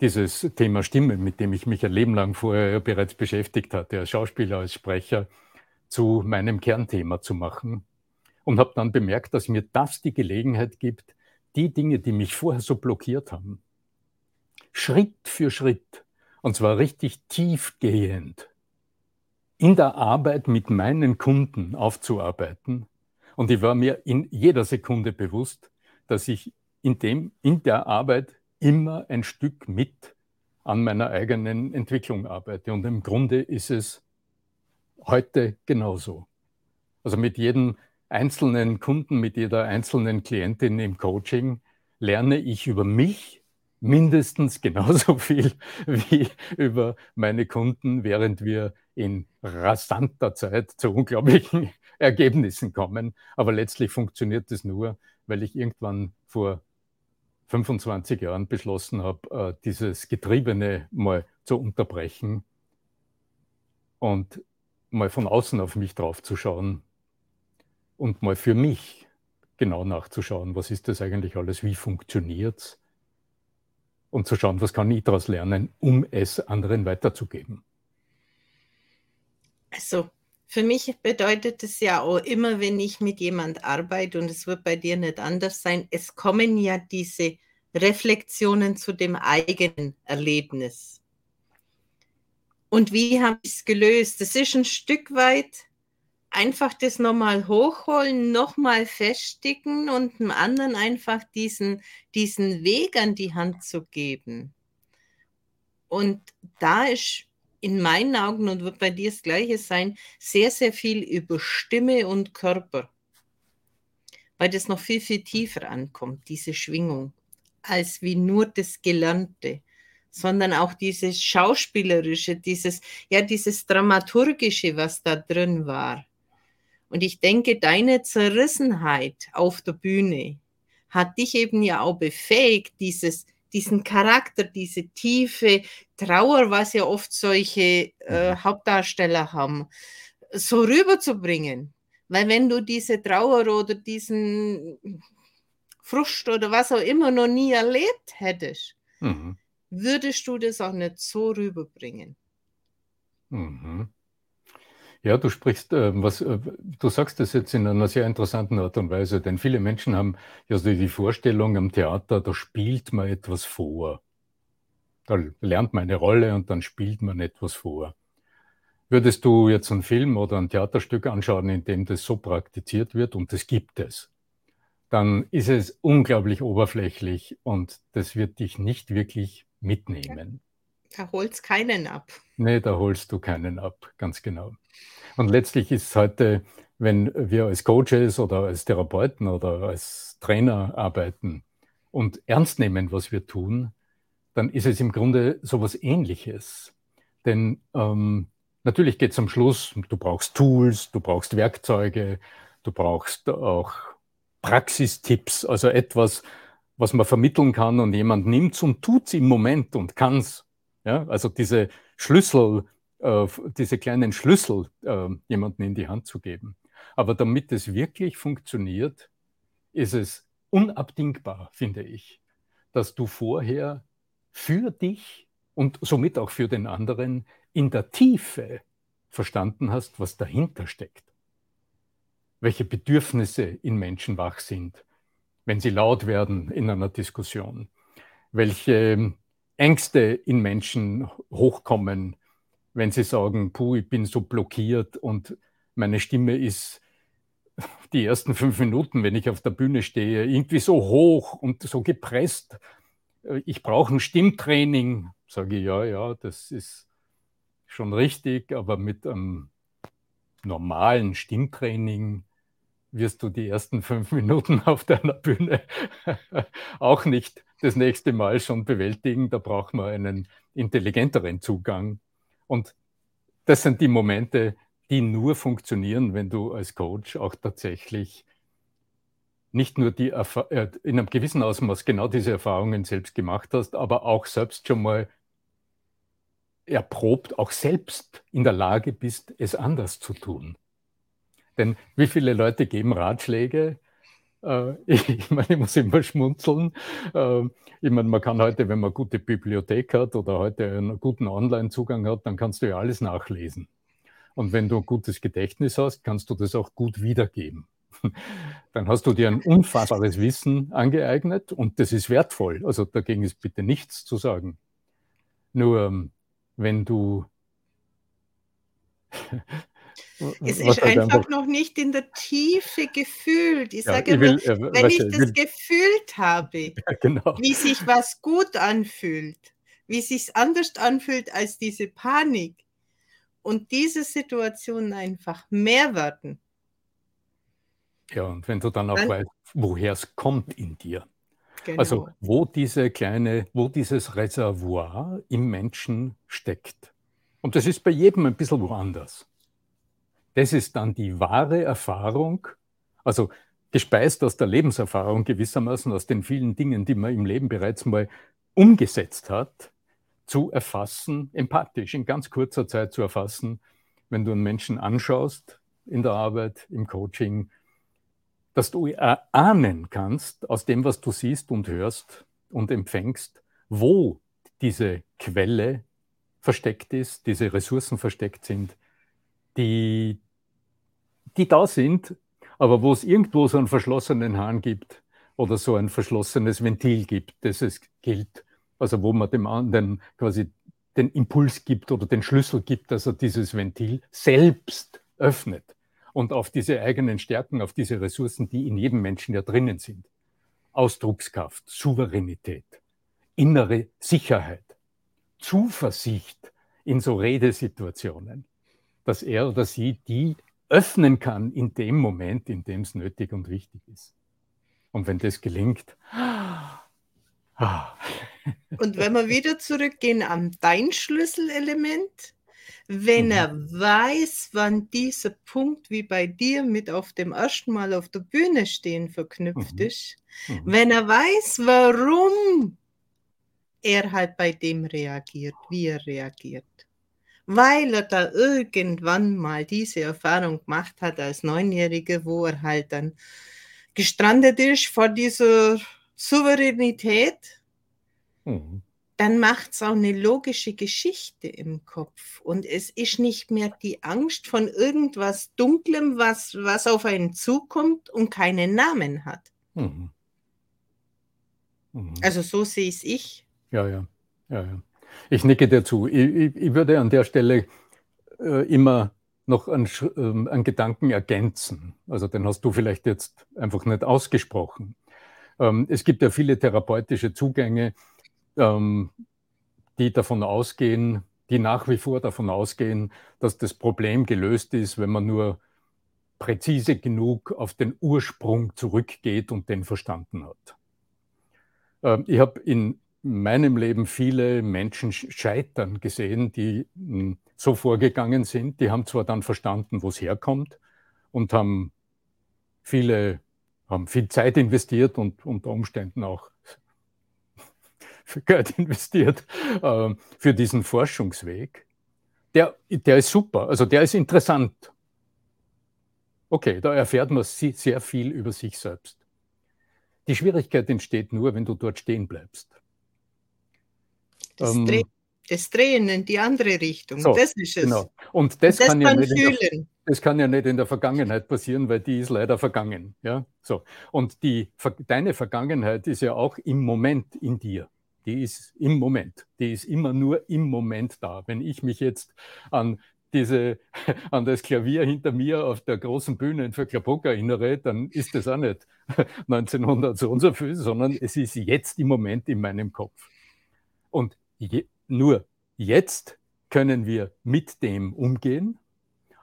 dieses Thema Stimme, mit dem ich mich ein Leben lang vorher bereits beschäftigt hatte, als Schauspieler, als Sprecher, zu meinem Kernthema zu machen. Und habe dann bemerkt, dass mir das die Gelegenheit gibt, die Dinge, die mich vorher so blockiert haben, Schritt für Schritt, und zwar richtig tiefgehend, in der Arbeit mit meinen Kunden aufzuarbeiten. Und ich war mir in jeder Sekunde bewusst, dass ich in, dem, in der Arbeit immer ein Stück mit an meiner eigenen Entwicklung arbeite. Und im Grunde ist es heute genauso. Also mit jedem einzelnen Kunden, mit jeder einzelnen Klientin im Coaching lerne ich über mich mindestens genauso viel wie über meine Kunden, während wir in rasanter Zeit zu unglaublichen Ergebnissen kommen. Aber letztlich funktioniert es nur, weil ich irgendwann vor 25 Jahren beschlossen habe, äh, dieses Getriebene mal zu unterbrechen und mal von außen auf mich drauf zu schauen und mal für mich genau nachzuschauen, was ist das eigentlich alles, wie funktioniert es und zu schauen, was kann ich daraus lernen, um es anderen weiterzugeben. Also für mich bedeutet es ja auch immer, wenn ich mit jemand arbeite, und es wird bei dir nicht anders sein, es kommen ja diese Reflexionen zu dem eigenen Erlebnis. Und wie habe ich es gelöst? Das ist ein Stück weit einfach das nochmal hochholen, nochmal festigen und dem anderen einfach diesen, diesen Weg an die Hand zu geben. Und da ist in meinen Augen und wird bei dir das Gleiche sein, sehr, sehr viel über Stimme und Körper. Weil das noch viel, viel tiefer ankommt, diese Schwingung, als wie nur das Gelernte sondern auch dieses Schauspielerische, dieses, ja, dieses Dramaturgische, was da drin war. Und ich denke, deine Zerrissenheit auf der Bühne hat dich eben ja auch befähigt, dieses, diesen Charakter, diese tiefe Trauer, was ja oft solche äh, mhm. Hauptdarsteller haben, so rüberzubringen. Weil wenn du diese Trauer oder diesen Frust oder was auch immer noch nie erlebt hättest, mhm. würdest du das auch nicht so rüberbringen. Mhm. Ja, du sprichst, äh, was, äh, du sagst das jetzt in einer sehr interessanten Art und Weise, denn viele Menschen haben ja so die Vorstellung am Theater, da spielt man etwas vor. Da lernt man eine Rolle und dann spielt man etwas vor. Würdest du jetzt einen Film oder ein Theaterstück anschauen, in dem das so praktiziert wird, und das gibt es, dann ist es unglaublich oberflächlich und das wird dich nicht wirklich mitnehmen. Da holst keinen ab. Nee, da holst du keinen ab, ganz genau. Und letztlich ist es heute, wenn wir als Coaches oder als Therapeuten oder als Trainer arbeiten und ernst nehmen, was wir tun, dann ist es im Grunde so etwas Ähnliches. Denn ähm, natürlich geht es am Schluss, du brauchst Tools, du brauchst Werkzeuge, du brauchst auch Praxistipps, also etwas, was man vermitteln kann und jemand nimmt es und tut es im Moment und kann es. Ja? Also diese Schlüssel, diese kleinen Schlüssel äh, jemandem in die Hand zu geben. Aber damit es wirklich funktioniert, ist es unabdingbar, finde ich, dass du vorher für dich und somit auch für den anderen in der Tiefe verstanden hast, was dahinter steckt. Welche Bedürfnisse in Menschen wach sind, wenn sie laut werden in einer Diskussion. Welche Ängste in Menschen hochkommen, wenn sie sagen, puh, ich bin so blockiert und meine Stimme ist die ersten fünf Minuten, wenn ich auf der Bühne stehe, irgendwie so hoch und so gepresst. Ich brauche ein Stimmtraining. Sage ich, ja, ja, das ist schon richtig, aber mit einem normalen Stimmtraining wirst du die ersten fünf Minuten auf deiner Bühne auch nicht das nächste Mal schon bewältigen. Da braucht man einen intelligenteren Zugang und das sind die Momente, die nur funktionieren, wenn du als Coach auch tatsächlich nicht nur die äh, in einem gewissen Ausmaß genau diese Erfahrungen selbst gemacht hast, aber auch selbst schon mal erprobt, auch selbst in der Lage bist, es anders zu tun. Denn wie viele Leute geben Ratschläge, ich meine, ich muss immer schmunzeln. Äh, ich meine, man kann heute, wenn man eine gute Bibliothek hat oder heute einen guten Online-Zugang hat, dann kannst du ja alles nachlesen. Und wenn du ein gutes Gedächtnis hast, kannst du das auch gut wiedergeben. Dann hast du dir ein unfassbares Wissen angeeignet und das ist wertvoll. Also dagegen ist bitte nichts zu sagen. Nur ähm, wenn du es ist einfach, noch nicht in der Tiefe gefühlt. Ich ja, sage ich will, äh, wenn ich das will, gefühlt habe, ja, genau. wie sich was gut anfühlt, wie sich anders anfühlt als diese Panik und diese Situationen einfach mehr werden. Ja, und wenn du dann auch dann, weißt, woher es kommt in dir. Genau. Also wo diese kleine, wo dieses Reservoir im Menschen steckt. Und das ist bei jedem ein bisschen woanders. Das ist dann die wahre Erfahrung, also gespeist aus der Lebenserfahrung gewissermaßen, aus den vielen Dingen, die man im Leben bereits mal umgesetzt hat, zu erfassen, empathisch in ganz kurzer Zeit zu erfassen, wenn du einen Menschen anschaust in der Arbeit, im Coaching, dass du erahnen kannst aus dem, was du siehst und hörst und empfängst, wo diese Quelle versteckt ist, diese Ressourcen versteckt sind, die, die da sind, aber wo es irgendwo so einen verschlossenen Hahn gibt oder so ein verschlossenes Ventil gibt, das es gilt, also wo man dem anderen quasi den Impuls gibt oder den Schlüssel gibt, dass er dieses Ventil selbst öffnet und auf diese eigenen Stärken, auf diese Ressourcen, die in jedem Menschen ja drinnen sind. Ausdruckskraft, Souveränität, innere Sicherheit, Zuversicht in so Redesituationen, dass er oder sie die öffnen kann in dem Moment, in dem es nötig und wichtig ist. Und wenn das gelingt, ah. und wenn wir wieder zurückgehen an dein Schlüsselelement, wenn mhm. er weiß, wann dieser Punkt wie bei dir mit auf dem ersten Mal auf der Bühne stehen verknüpft mhm. ist, mhm. wenn er weiß, warum er halt bei dem reagiert, wie er reagiert, weil er da irgendwann mal diese Erfahrung gemacht hat als Neunjährige, wo er halt dann gestrandet ist vor dieser Souveränität. Mhm dann macht es auch eine logische Geschichte im Kopf. Und es ist nicht mehr die Angst von irgendwas Dunklem, was, was auf einen zukommt und keinen Namen hat. Mhm. Mhm. Also so sehe es ich. Ja, ja, ja, ja. Ich nicke dir zu. Ich, ich, ich würde an der Stelle äh, immer noch einen, äh, einen, Gedanken ergänzen. Also den hast du vielleicht jetzt einfach nicht ausgesprochen. Ähm, es gibt ja viele therapeutische Zugänge, ähm, die davon ausgehen, die nach wie vor davon ausgehen, dass das Problem gelöst ist, wenn man nur präzise genug auf den Ursprung zurückgeht und den verstanden hat. Ähm, ich habe in meinem Leben viele Menschen scheitern gesehen, die hm, so vorgegangen sind. Die haben zwar dann verstanden, wo es herkommt und haben viele haben viel Zeit investiert und unter Umständen auch Geld investiert äh, für diesen Forschungsweg. Der, der ist super, also der ist interessant. Okay, da erfährt man sehr viel über sich selbst. Die Schwierigkeit entsteht nur, wenn du dort stehen bleibst. Das, ähm, Dreh, das Drehen in die andere Richtung, so, das ist es. Genau. Und das, das kann, ja nicht der, das kann ja nicht in der Vergangenheit passieren, weil die ist leider vergangen. Ja? So. Und die, deine Vergangenheit ist ja auch im Moment in dir die ist im Moment, die ist immer nur im Moment da. Wenn ich mich jetzt an diese, an das Klavier hinter mir auf der großen Bühne in Vöcklerbruck erinnere, dann ist das auch nicht 1900 so und so viel, sondern es ist jetzt im Moment in meinem Kopf. Und je, nur jetzt können wir mit dem umgehen.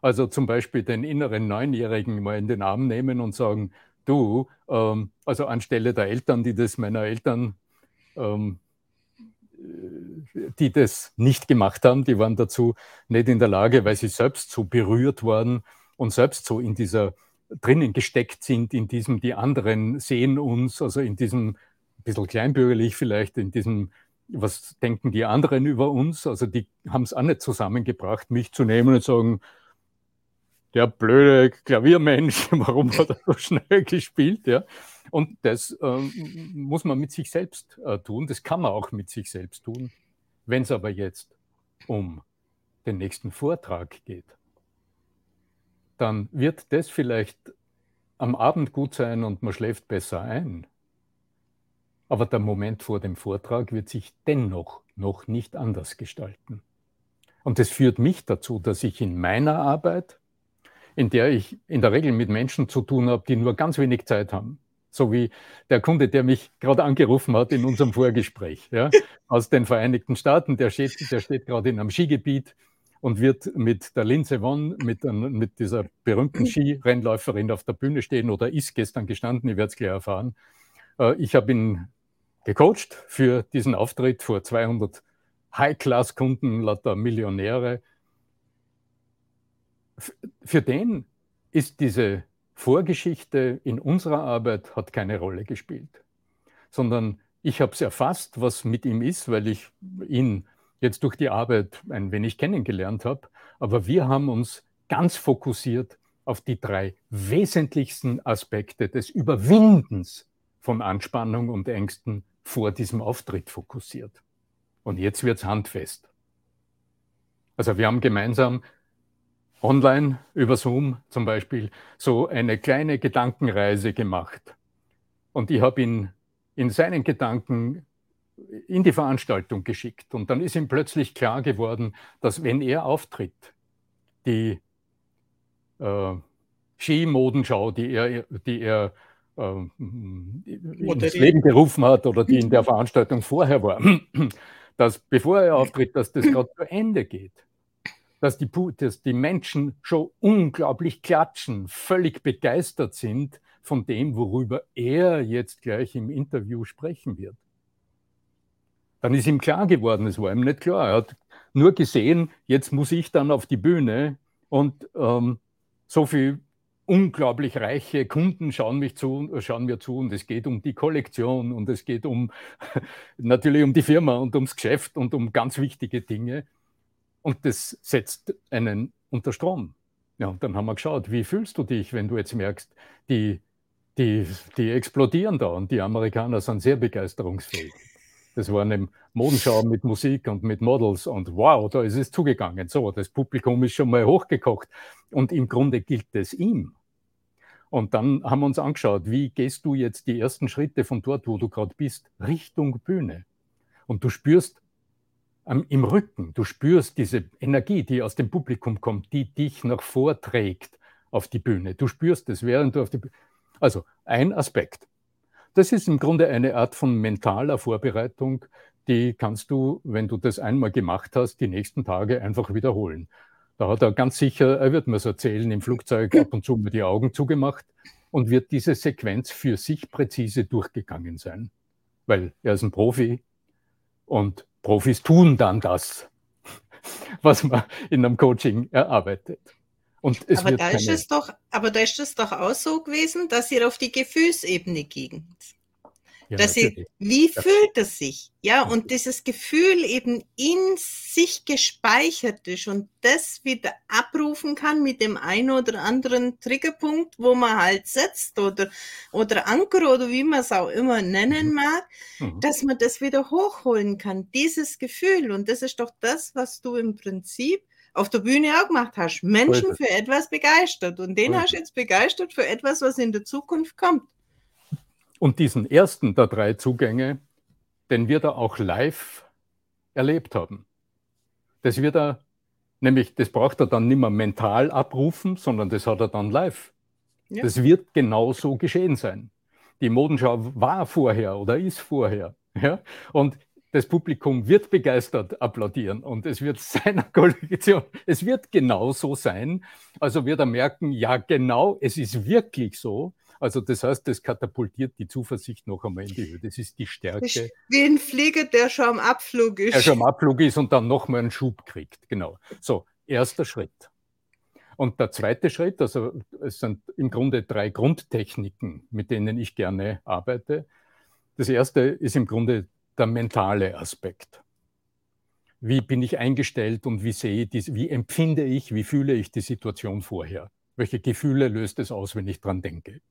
Also zum Beispiel den inneren Neunjährigen mal in den Arm nehmen und sagen, du, ähm, also anstelle der Eltern, die das meiner Eltern ähm, die das nicht gemacht haben, die waren dazu nicht in der Lage, weil sie selbst so berührt waren und selbst so in dieser drinnen gesteckt sind, in diesem, die anderen sehen uns, also in diesem, ein bisschen kleinbürgerlich vielleicht, in diesem, was denken die anderen über uns, also die haben es auch nicht zusammengebracht, mich zu nehmen und sagen, der blöde Klaviermensch, warum hat er so schnell gespielt, ja. Und das äh, muss man mit sich selbst äh, tun. Das kann man auch mit sich selbst tun. Wenn es aber jetzt um den nächsten Vortrag geht, dann wird das vielleicht am Abend gut sein und man schläft besser ein. Aber der Moment vor dem Vortrag wird sich dennoch noch nicht anders gestalten. Und das führt mich dazu, dass ich in meiner Arbeit, in der ich in der Regel mit Menschen zu tun habe, die nur ganz wenig Zeit haben, so wie der Kunde, der mich gerade angerufen hat in unserem Vorgespräch, ja, aus den Vereinigten Staaten, der steht, der steht gerade in einem Skigebiet und wird mit der Linse Won, mit, mit dieser berühmten Skirennläuferin auf der Bühne stehen oder ist gestern gestanden, ich werde es gleich erfahren. Äh, ich habe ihn gecoacht für diesen Auftritt vor 200 High-Class-Kunden, lauter Millionäre. Für den ist diese Vorgeschichte in unserer Arbeit hat keine Rolle gespielt, sondern ich habe es erfasst, was mit ihm ist, weil ich ihn jetzt durch die Arbeit ein wenig kennengelernt habe. Aber wir haben uns ganz fokussiert auf die drei wesentlichsten Aspekte des Überwindens von Anspannung und Ängsten vor diesem Auftritt fokussiert. Und jetzt wird es handfest. Also wir haben gemeinsam online über Zoom zum Beispiel so eine kleine Gedankenreise gemacht. Und ich habe ihn in seinen Gedanken in die Veranstaltung geschickt. Und dann ist ihm plötzlich klar geworden, dass wenn er auftritt, die äh, Skimodenschau, die er, die er äh, ins Leben gerufen hat oder die in der Veranstaltung vorher war, dass bevor er auftritt, dass das gerade zu Ende geht. Dass die, dass die Menschen schon unglaublich klatschen, völlig begeistert sind von dem, worüber er jetzt gleich im Interview sprechen wird. Dann ist ihm klar geworden, es war ihm nicht klar. Er hat nur gesehen, jetzt muss ich dann auf die Bühne und ähm, so viel unglaublich reiche Kunden schauen, mich zu, schauen mir zu und es geht um die Kollektion und es geht um natürlich um die Firma und ums Geschäft und um ganz wichtige Dinge. Und das setzt einen unter Strom. Ja, und dann haben wir geschaut, wie fühlst du dich, wenn du jetzt merkst, die, die, die explodieren da und die Amerikaner sind sehr begeisterungsfähig. Das war eine Modenschau mit Musik und mit Models und wow, da ist es zugegangen. So, das Publikum ist schon mal hochgekocht und im Grunde gilt es ihm. Und dann haben wir uns angeschaut, wie gehst du jetzt die ersten Schritte von dort, wo du gerade bist, Richtung Bühne. Und du spürst ähm, im Rücken, du spürst diese Energie, die aus dem Publikum kommt, die dich nach vorträgt auf die Bühne. Du spürst es, während du auf die Bühne. Also ein Aspekt. Das ist im Grunde eine Art von mentaler Vorbereitung, die kannst du, wenn du das einmal gemacht hast, die nächsten Tage einfach wiederholen. Da hat er ganz sicher, er wird mir es erzählen, im Flugzeug ab und zu mal die Augen zugemacht und wird diese Sequenz für sich präzise durchgegangen sein. Weil er ist ein Profi und Profis tun dann das, was man in einem Coaching erarbeitet. Und es aber, da ist es doch, aber da ist es doch auch so gewesen, dass ihr auf die Gefühlsebene ging. Ja, dass sie, wie fühlt es sich? Ja, und dieses Gefühl eben in sich gespeichert ist und das wieder abrufen kann mit dem einen oder anderen Triggerpunkt, wo man halt setzt oder, oder Anker oder wie man es auch immer nennen mhm. mag, mhm. dass man das wieder hochholen kann, dieses Gefühl. Und das ist doch das, was du im Prinzip auf der Bühne auch gemacht hast. Menschen für etwas begeistert. Und den hast du jetzt begeistert für etwas, was in der Zukunft kommt. Und diesen ersten der drei Zugänge, den wird er auch live erlebt haben. Das wird er, nämlich, das braucht er dann nicht mehr mental abrufen, sondern das hat er dann live. Ja. Das wird genau so geschehen sein. Die Modenschau war vorher oder ist vorher. Ja? Und das Publikum wird begeistert applaudieren und es wird seiner Kollektion, es wird genau so sein. Also wird er merken, ja genau, es ist wirklich so. Also das heißt, das katapultiert die Zuversicht noch einmal in die Höhe. Das ist die Stärke. Wie ein Flieger, der schon am Abflug ist. Der schon am Abflug ist und dann nochmal einen Schub kriegt. Genau. So, erster Schritt. Und der zweite Schritt, also es sind im Grunde drei Grundtechniken, mit denen ich gerne arbeite. Das erste ist im Grunde der mentale Aspekt. Wie bin ich eingestellt und wie sehe ich, wie empfinde ich, wie fühle ich die Situation vorher? Welche Gefühle löst es aus, wenn ich dran denke?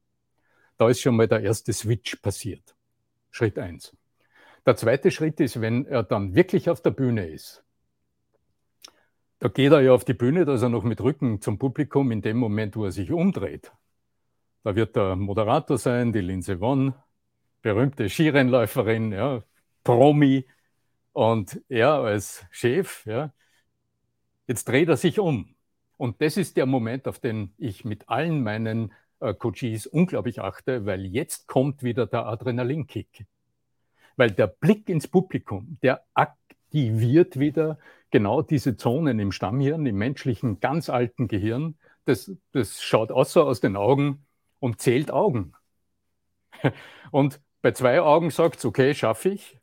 Da ist schon mal der erste Switch passiert. Schritt eins. Der zweite Schritt ist, wenn er dann wirklich auf der Bühne ist. Da geht er ja auf die Bühne, da ist er noch mit Rücken zum Publikum in dem Moment, wo er sich umdreht. Da wird der Moderator sein, die Linse Won, berühmte Skirennläuferin, ja, Promi und er als Chef, ja, jetzt dreht er sich um. Und das ist der Moment, auf den ich mit allen meinen äh, Coaches unglaublich achte, weil jetzt kommt wieder der Adrenalinkick. Weil der Blick ins Publikum, der aktiviert wieder genau diese Zonen im Stammhirn, im menschlichen ganz alten Gehirn. Das, das schaut außer aus den Augen und zählt Augen. Und bei zwei Augen sagt es, okay, schaffe ich.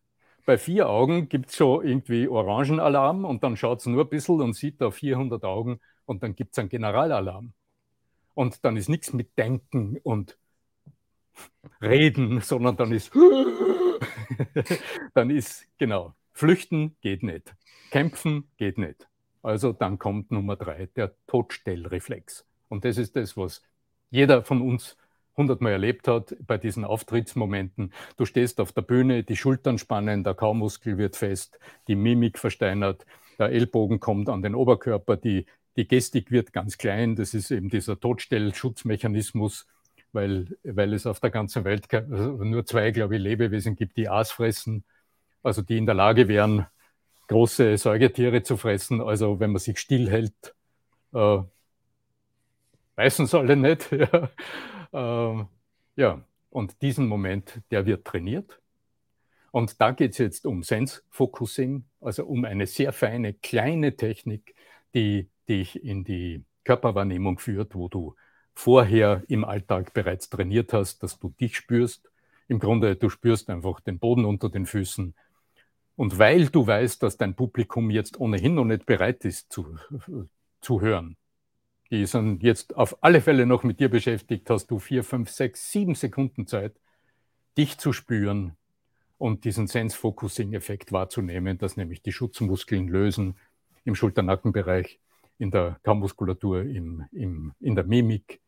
Bei vier Augen gibt es schon irgendwie Orangenalarm und dann schaut es nur ein bisschen und sieht da 400 Augen und dann gibt es einen Generalalarm. Und dann ist nichts mit Denken und Reden, sondern dann ist, dann ist, genau, flüchten geht nicht, kämpfen geht nicht. Also dann kommt Nummer drei, der Todstellreflex. Und das ist das, was jeder von uns hundertmal erlebt hat bei diesen Auftrittsmomenten. Du stehst auf der Bühne, die Schultern spannen, der Kaumuskel wird fest, die Mimik versteinert, der Ellbogen kommt an den Oberkörper, die, die Gestik wird ganz klein. Das ist eben dieser Todstellschutzmechanismus, weil, weil es auf der ganzen Welt also nur zwei, glaube ich, Lebewesen gibt, die Aas fressen, also die in der Lage wären, große Säugetiere zu fressen. Also wenn man sich stillhält, äh, sie alle nicht. Ja. Äh, ja, und diesen Moment, der wird trainiert. Und da geht es jetzt um Sense Focusing, also um eine sehr feine, kleine Technik, die dich in die Körperwahrnehmung führt, wo du vorher im Alltag bereits trainiert hast, dass du dich spürst. Im Grunde, du spürst einfach den Boden unter den Füßen. Und weil du weißt, dass dein Publikum jetzt ohnehin noch nicht bereit ist zu, zu hören, die sind jetzt auf alle Fälle noch mit dir beschäftigt, hast du vier, fünf, sechs, sieben Sekunden Zeit, dich zu spüren und diesen Sense-Focusing-Effekt wahrzunehmen, dass nämlich die Schutzmuskeln lösen im Schulternackenbereich, in der Kaumuskulatur, im, im, in der Mimik.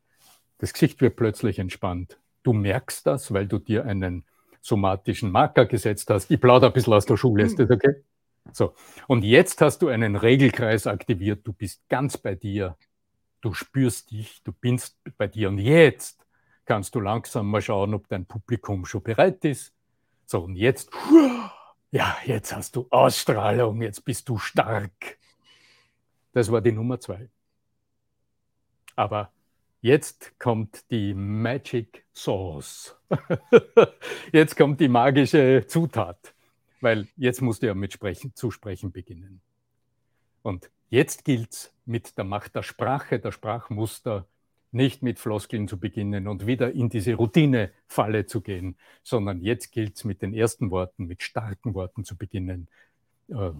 Das Gesicht wird plötzlich entspannt. Du merkst das, weil du dir einen somatischen Marker gesetzt hast. Ich plaudere ein bisschen aus der Schule, ist das okay? So. Und jetzt hast du einen Regelkreis aktiviert. Du bist ganz bei dir du spürst dich, du bist bei dir und jetzt kannst du langsam mal schauen, ob dein Publikum schon bereit ist. So, und jetzt, ja, jetzt hast du Ausstrahlung, jetzt bist du stark. Das war die Nummer zwei. Aber jetzt kommt die Magic Sauce. jetzt kommt die magische Zutat, weil jetzt musst du ja mit Sprechen, zu sprechen beginnen. Und Jetzt gilt es mit der Macht der Sprache, der Sprachmuster, nicht mit Floskeln zu beginnen und wieder in diese Routinefalle zu gehen, sondern jetzt gilt es mit den ersten Worten, mit starken Worten zu beginnen, äh,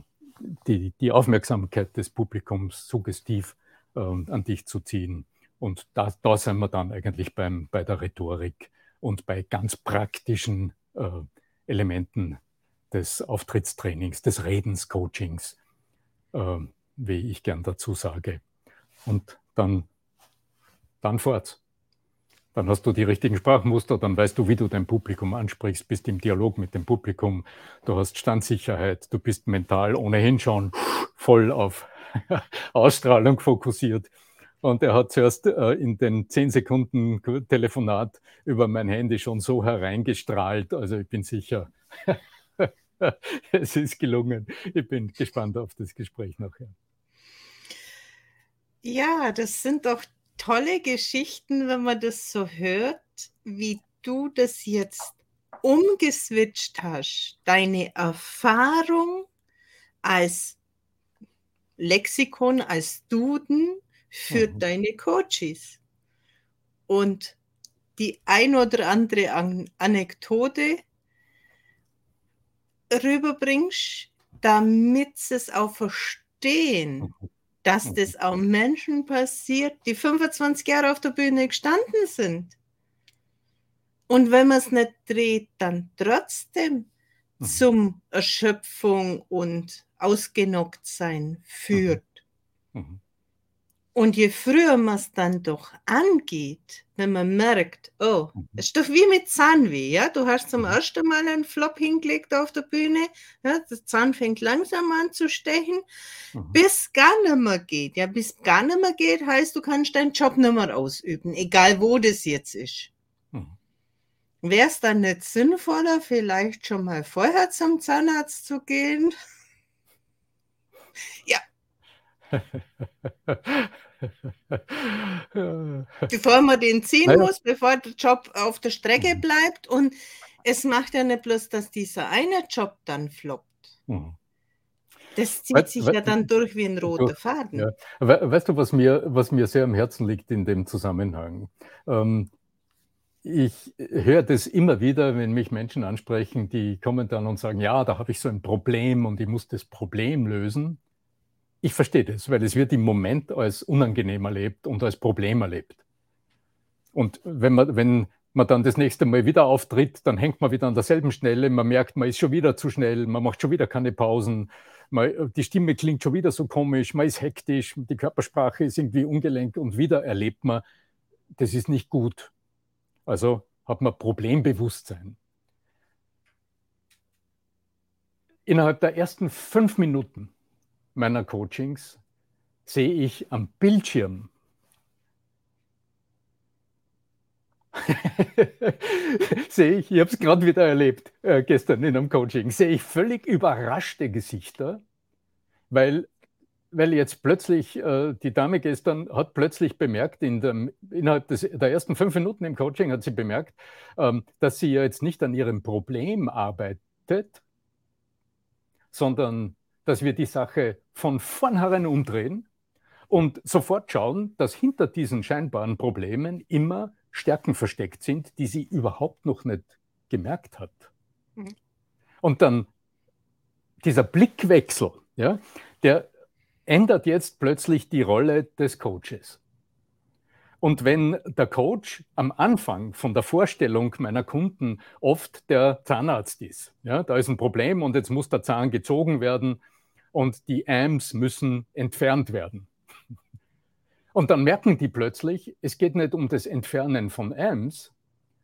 die, die Aufmerksamkeit des Publikums suggestiv äh, an dich zu ziehen. Und da, da sind wir dann eigentlich beim, bei der Rhetorik und bei ganz praktischen äh, Elementen des Auftrittstrainings, des Redenscoachings. Äh, wie ich gern dazu sage. Und dann, dann fort. Dann hast du die richtigen Sprachmuster, dann weißt du, wie du dein Publikum ansprichst, bist im Dialog mit dem Publikum, du hast Standsicherheit, du bist mental ohnehin schon voll auf Ausstrahlung fokussiert. Und er hat zuerst äh, in den zehn Sekunden Telefonat über mein Handy schon so hereingestrahlt. Also ich bin sicher, es ist gelungen. Ich bin gespannt auf das Gespräch nachher. Ja, das sind doch tolle Geschichten, wenn man das so hört, wie du das jetzt umgeswitcht hast. Deine Erfahrung als Lexikon, als Duden für mhm. deine Coaches. Und die ein oder andere An Anekdote rüberbringst, damit sie es auch verstehen. Mhm dass mhm. das auch Menschen passiert, die 25 Jahre auf der Bühne gestanden sind. Und wenn man es nicht dreht, dann trotzdem mhm. zum Erschöpfung und ausgenockt sein führt. Mhm. mhm. Und je früher man es dann doch angeht, wenn man merkt, oh, mhm. es ist doch wie mit Zahnweh, ja? Du hast zum mhm. ersten Mal einen Flop hingelegt auf der Bühne, ja? der Zahn fängt langsam an zu stechen, mhm. bis gar nicht mehr geht. Ja, bis gar nicht mehr geht, heißt, du kannst deinen Job nicht mehr ausüben, egal wo das jetzt ist. Mhm. Wäre es dann nicht sinnvoller, vielleicht schon mal vorher zum Zahnarzt zu gehen? ja. bevor man den ziehen naja. muss, bevor der Job auf der Strecke mhm. bleibt. Und es macht ja nicht bloß, dass dieser eine Job dann floppt. Mhm. Das zieht weißt, sich weißt, ja dann durch wie ein roter Faden. Ja. Weißt du, was mir, was mir sehr am Herzen liegt in dem Zusammenhang? Ähm, ich höre das immer wieder, wenn mich Menschen ansprechen, die kommen dann und sagen, ja, da habe ich so ein Problem und ich muss das Problem lösen. Ich verstehe das, weil es wird im Moment als unangenehm erlebt und als Problem erlebt. Und wenn man, wenn man dann das nächste Mal wieder auftritt, dann hängt man wieder an derselben Stelle, man merkt, man ist schon wieder zu schnell, man macht schon wieder keine Pausen, man, die Stimme klingt schon wieder so komisch, man ist hektisch, die Körpersprache ist irgendwie ungelenk und wieder erlebt man, das ist nicht gut. Also hat man Problembewusstsein. Innerhalb der ersten fünf Minuten meiner Coachings sehe ich am Bildschirm. Sehe ich, ich habe es gerade wieder erlebt, äh, gestern in einem Coaching, sehe ich völlig überraschte Gesichter, weil, weil jetzt plötzlich, äh, die Dame gestern hat plötzlich bemerkt, in dem, innerhalb des, der ersten fünf Minuten im Coaching hat sie bemerkt, ähm, dass sie ja jetzt nicht an ihrem Problem arbeitet, sondern dass wir die Sache von vornherein umdrehen und sofort schauen, dass hinter diesen scheinbaren Problemen immer Stärken versteckt sind, die sie überhaupt noch nicht gemerkt hat. Mhm. Und dann dieser Blickwechsel, ja, der ändert jetzt plötzlich die Rolle des Coaches. Und wenn der Coach am Anfang von der Vorstellung meiner Kunden oft der Zahnarzt ist, ja, da ist ein Problem und jetzt muss der Zahn gezogen werden und die Ams müssen entfernt werden. Und dann merken die plötzlich, es geht nicht um das Entfernen von Ams,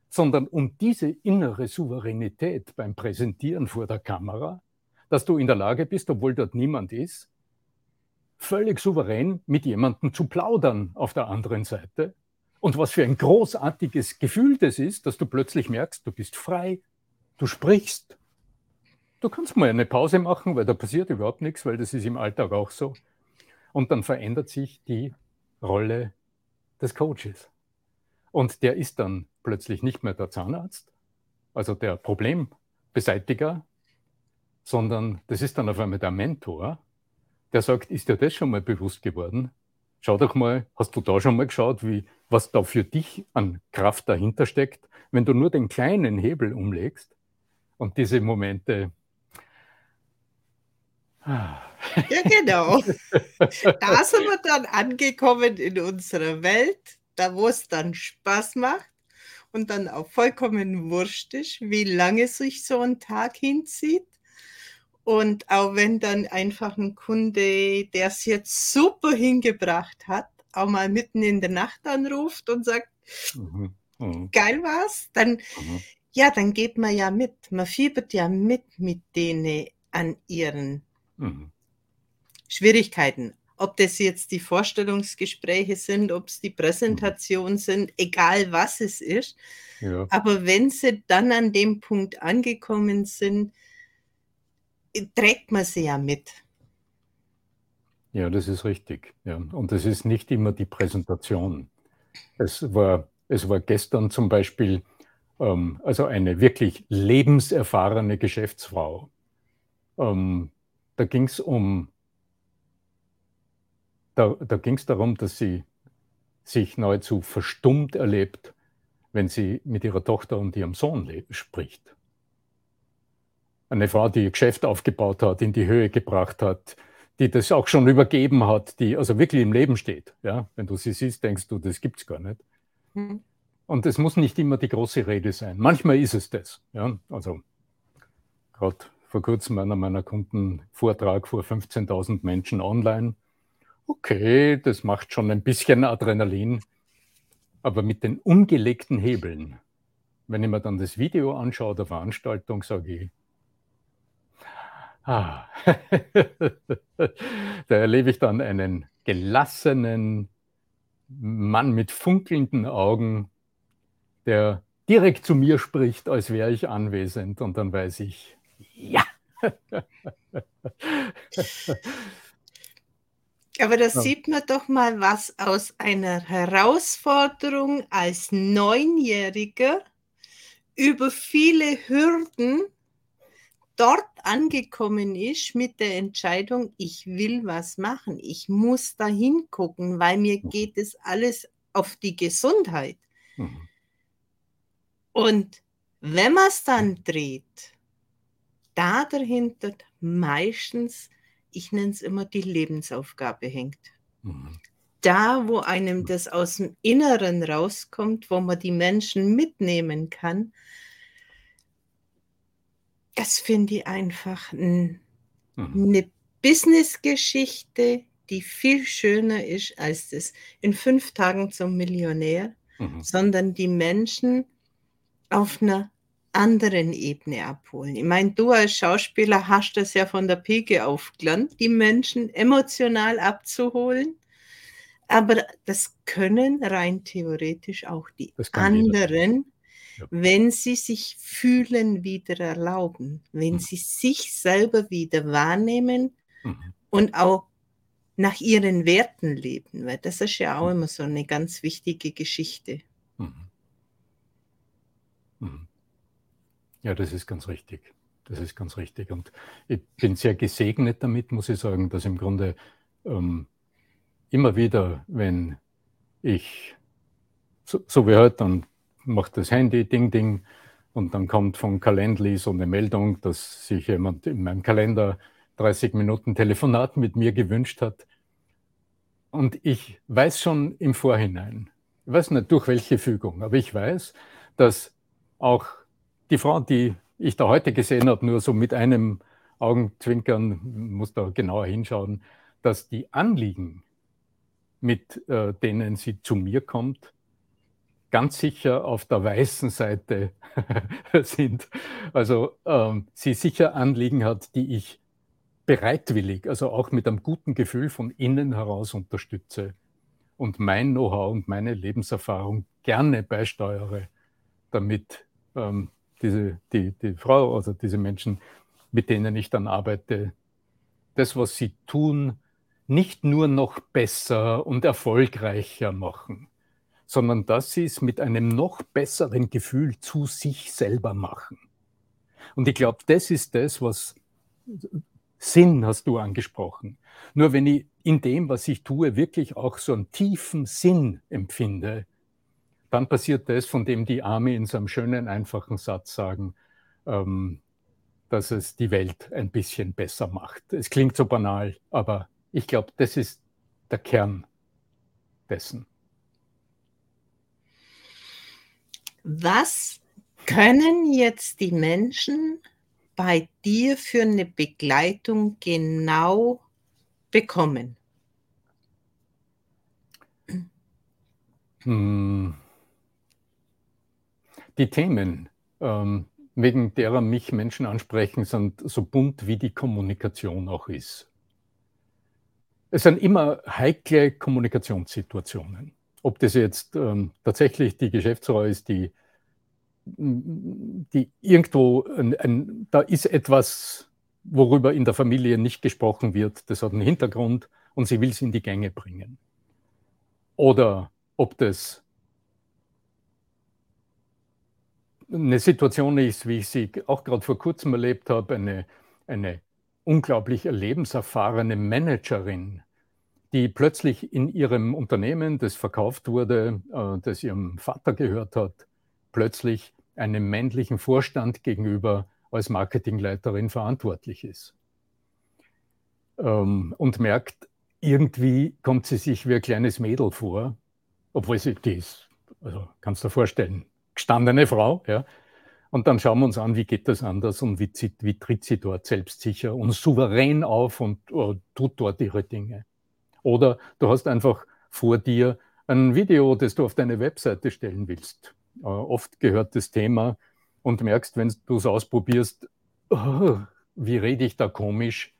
sondern um diese innere Souveränität beim Präsentieren vor der Kamera, dass du in der Lage bist, obwohl dort niemand ist, völlig souverän mit jemandem zu plaudern auf der anderen Seite. Und was für ein großartiges Gefühl das ist, dass du plötzlich merkst, du bist frei, du sprichst. Du kannst mal eine Pause machen, weil da passiert überhaupt nichts, weil das ist im Alltag auch so. Und dann verändert sich die Rolle des Coaches. Und der ist dann plötzlich nicht mehr der Zahnarzt, also der Problembeseitiger, sondern das ist dann auf einmal der Mentor, der sagt, ist dir das schon mal bewusst geworden? Schau doch mal, hast du da schon mal geschaut, wie, was da für dich an Kraft dahinter steckt, wenn du nur den kleinen Hebel umlegst und diese Momente, ja, genau. Da sind wir dann angekommen in unserer Welt, da wo es dann Spaß macht und dann auch vollkommen wurscht ist, wie lange sich so ein Tag hinzieht. Und auch wenn dann einfach ein Kunde, der es jetzt super hingebracht hat, auch mal mitten in der Nacht anruft und sagt, mhm. Mhm. geil war's, dann, mhm. ja, dann geht man ja mit. Man fiebert ja mit mit denen an ihren Mhm. Schwierigkeiten. Ob das jetzt die Vorstellungsgespräche sind, ob es die Präsentation mhm. sind, egal was es ist. Ja. Aber wenn sie dann an dem Punkt angekommen sind, trägt man sie ja mit. Ja, das ist richtig. Ja. Und es ist nicht immer die Präsentation. Es war, es war gestern zum Beispiel ähm, also eine wirklich lebenserfahrene Geschäftsfrau, ähm, da ging es um, da, da ging es darum, dass sie sich nahezu verstummt erlebt, wenn sie mit ihrer Tochter und ihrem Sohn spricht. Eine Frau, die ihr Geschäft aufgebaut hat, in die Höhe gebracht hat, die das auch schon übergeben hat, die also wirklich im Leben steht. Ja? Wenn du sie siehst, denkst du, das gibt es gar nicht. Mhm. Und es muss nicht immer die große Rede sein. Manchmal ist es das. Ja? Also gerade vor kurzem einer meiner Kunden Vortrag vor 15.000 Menschen online. Okay, das macht schon ein bisschen Adrenalin, aber mit den umgelegten Hebeln, wenn ich mir dann das Video anschaue der Veranstaltung, sage ich, ah, da erlebe ich dann einen gelassenen Mann mit funkelnden Augen, der direkt zu mir spricht, als wäre ich anwesend und dann weiß ich, ja. Aber da sieht man doch mal, was aus einer Herausforderung als Neunjähriger über viele Hürden dort angekommen ist mit der Entscheidung, ich will was machen, ich muss da hingucken, weil mir mhm. geht es alles auf die Gesundheit. Mhm. Und wenn man es dann dreht, da dahinter meistens, ich nenne es immer die Lebensaufgabe hängt. Mhm. Da, wo einem das aus dem Inneren rauskommt, wo man die Menschen mitnehmen kann, das finde ich einfach ein, mhm. eine Businessgeschichte, die viel schöner ist als das in fünf Tagen zum Millionär, mhm. sondern die Menschen auf einer anderen Ebene abholen. Ich meine, du als Schauspieler hast das ja von der Pike auf gelernt, die Menschen emotional abzuholen. Aber das können rein theoretisch auch die anderen, ja. wenn sie sich fühlen wieder erlauben, wenn mhm. sie sich selber wieder wahrnehmen mhm. und auch nach ihren Werten leben, weil das ist ja auch mhm. immer so eine ganz wichtige Geschichte. Mhm. Ja, das ist ganz richtig. Das ist ganz richtig. Und ich bin sehr gesegnet damit, muss ich sagen, dass im Grunde ähm, immer wieder, wenn ich, so, so wie heute, dann macht das Handy Ding Ding und dann kommt von Calendly so eine Meldung, dass sich jemand in meinem Kalender 30 Minuten Telefonat mit mir gewünscht hat. Und ich weiß schon im Vorhinein, ich weiß nicht durch welche Fügung, aber ich weiß, dass auch die Frau, die ich da heute gesehen habe, nur so mit einem Augenzwinkern, muss da genauer hinschauen, dass die Anliegen, mit äh, denen sie zu mir kommt, ganz sicher auf der weißen Seite sind. Also ähm, sie sicher Anliegen hat, die ich bereitwillig, also auch mit einem guten Gefühl von innen heraus unterstütze und mein Know-how und meine Lebenserfahrung gerne beisteuere, damit ähm, diese, die, die Frau, also diese Menschen, mit denen ich dann arbeite, das, was sie tun, nicht nur noch besser und erfolgreicher machen, sondern dass sie es mit einem noch besseren Gefühl zu sich selber machen. Und ich glaube, das ist das, was Sinn hast du angesprochen. Nur wenn ich in dem, was ich tue, wirklich auch so einen tiefen Sinn empfinde, dann passiert das, von dem die Arme in so einem schönen, einfachen Satz sagen, ähm, dass es die Welt ein bisschen besser macht. Es klingt so banal, aber ich glaube, das ist der Kern dessen. Was können jetzt die Menschen bei dir für eine Begleitung genau bekommen? Hm. Die Themen, ähm, wegen derer mich Menschen ansprechen, sind so bunt, wie die Kommunikation auch ist. Es sind immer heikle Kommunikationssituationen. Ob das jetzt ähm, tatsächlich die Geschäftsfrau ist, die, die irgendwo, ein, ein, da ist etwas, worüber in der Familie nicht gesprochen wird, das hat einen Hintergrund und sie will es in die Gänge bringen. Oder ob das eine Situation ist, wie ich sie auch gerade vor kurzem erlebt habe, eine, eine unglaublich lebenserfahrene Managerin, die plötzlich in ihrem Unternehmen, das verkauft wurde, äh, das ihrem Vater gehört hat, plötzlich einem männlichen Vorstand gegenüber als Marketingleiterin verantwortlich ist. Ähm, und merkt, irgendwie kommt sie sich wie ein kleines Mädel vor, obwohl sie die ist, also kannst du dir vorstellen, gestandene Frau, ja. Und dann schauen wir uns an, wie geht das anders und wie, wie tritt sie dort selbstsicher und souverän auf und oh, tut dort ihre Dinge. Oder du hast einfach vor dir ein Video, das du auf deine Webseite stellen willst. Äh, oft gehört das Thema und merkst, wenn du es ausprobierst, oh, wie rede ich da komisch?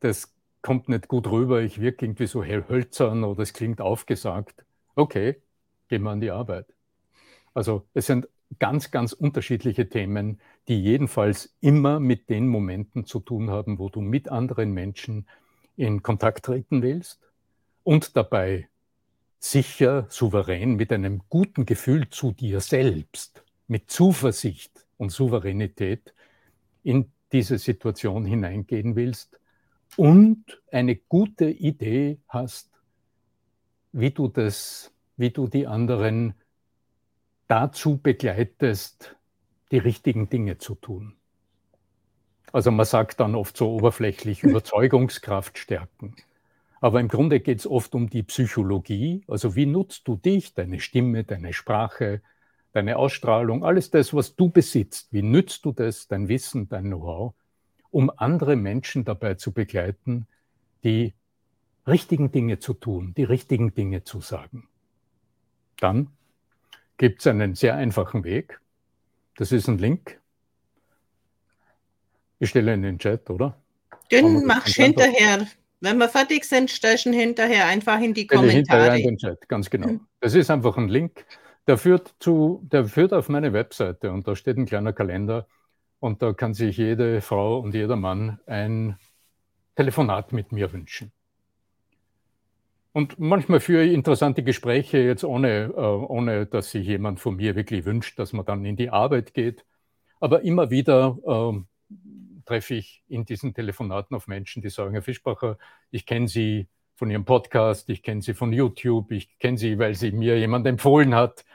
Das kommt nicht gut rüber, ich wirke irgendwie so hölzern oder es klingt aufgesagt. Okay, gehen wir an die Arbeit. Also es sind ganz, ganz unterschiedliche Themen, die jedenfalls immer mit den Momenten zu tun haben, wo du mit anderen Menschen in Kontakt treten willst und dabei sicher, souverän, mit einem guten Gefühl zu dir selbst, mit Zuversicht und Souveränität in diese Situation hineingehen willst und eine gute Idee hast, wie du das, wie du die anderen dazu begleitest, die richtigen Dinge zu tun. Also man sagt dann oft so oberflächlich Überzeugungskraft stärken. Aber im Grunde geht es oft um die Psychologie. Also wie nutzt du dich, deine Stimme, deine Sprache, deine Ausstrahlung, alles das, was du besitzt. Wie nützt du das, dein Wissen, dein Know-how, um andere Menschen dabei zu begleiten, die richtigen Dinge zu tun, die richtigen Dinge zu sagen. Dann gibt es einen sehr einfachen Weg. Das ist ein Link. Ich stelle in den Chat, oder? Den machst du hinterher. Wenn wir fertig sind, stellst du hinterher einfach in die Kommentare. Hinterher in den Chat, ganz genau. Mhm. Das ist einfach ein Link. Der führt, zu, der führt auf meine Webseite und da steht ein kleiner Kalender und da kann sich jede Frau und jeder Mann ein Telefonat mit mir wünschen. Und manchmal führe ich interessante Gespräche jetzt ohne, äh, ohne, dass sich jemand von mir wirklich wünscht, dass man dann in die Arbeit geht. Aber immer wieder äh, treffe ich in diesen Telefonaten auf Menschen, die sagen, Herr Fischbacher, ich kenne Sie von Ihrem Podcast, ich kenne Sie von YouTube, ich kenne Sie, weil Sie mir jemand empfohlen hat.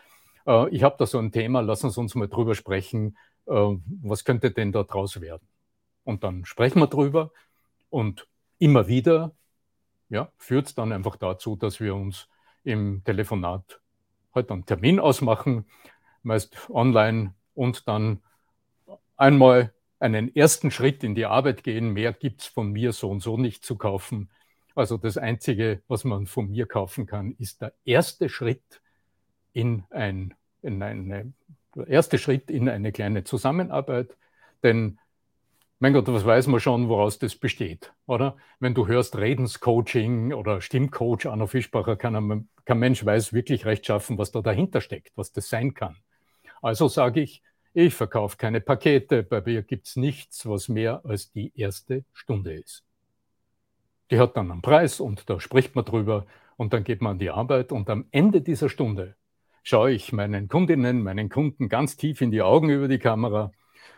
Äh, ich habe da so ein Thema, lassen Sie uns mal drüber sprechen. Äh, was könnte denn da draus werden? Und dann sprechen wir drüber und immer wieder ja, führt es dann einfach dazu, dass wir uns im Telefonat halt einen Termin ausmachen, meist online und dann einmal einen ersten Schritt in die Arbeit gehen. Mehr gibt es von mir so und so nicht zu kaufen. Also das Einzige, was man von mir kaufen kann, ist der erste Schritt in, ein, in eine, der erste Schritt in eine kleine Zusammenarbeit. Denn mein Gott, was weiß man schon, woraus das besteht, oder? Wenn du hörst Redenscoaching oder Stimmcoach Anna Fischbacher, kann kein Mensch weiß wirklich recht schaffen, was da dahinter steckt, was das sein kann. Also sage ich, ich verkaufe keine Pakete, bei mir gibt es nichts, was mehr als die erste Stunde ist. Die hat dann einen Preis und da spricht man drüber und dann geht man an die Arbeit und am Ende dieser Stunde schaue ich meinen Kundinnen, meinen Kunden ganz tief in die Augen über die Kamera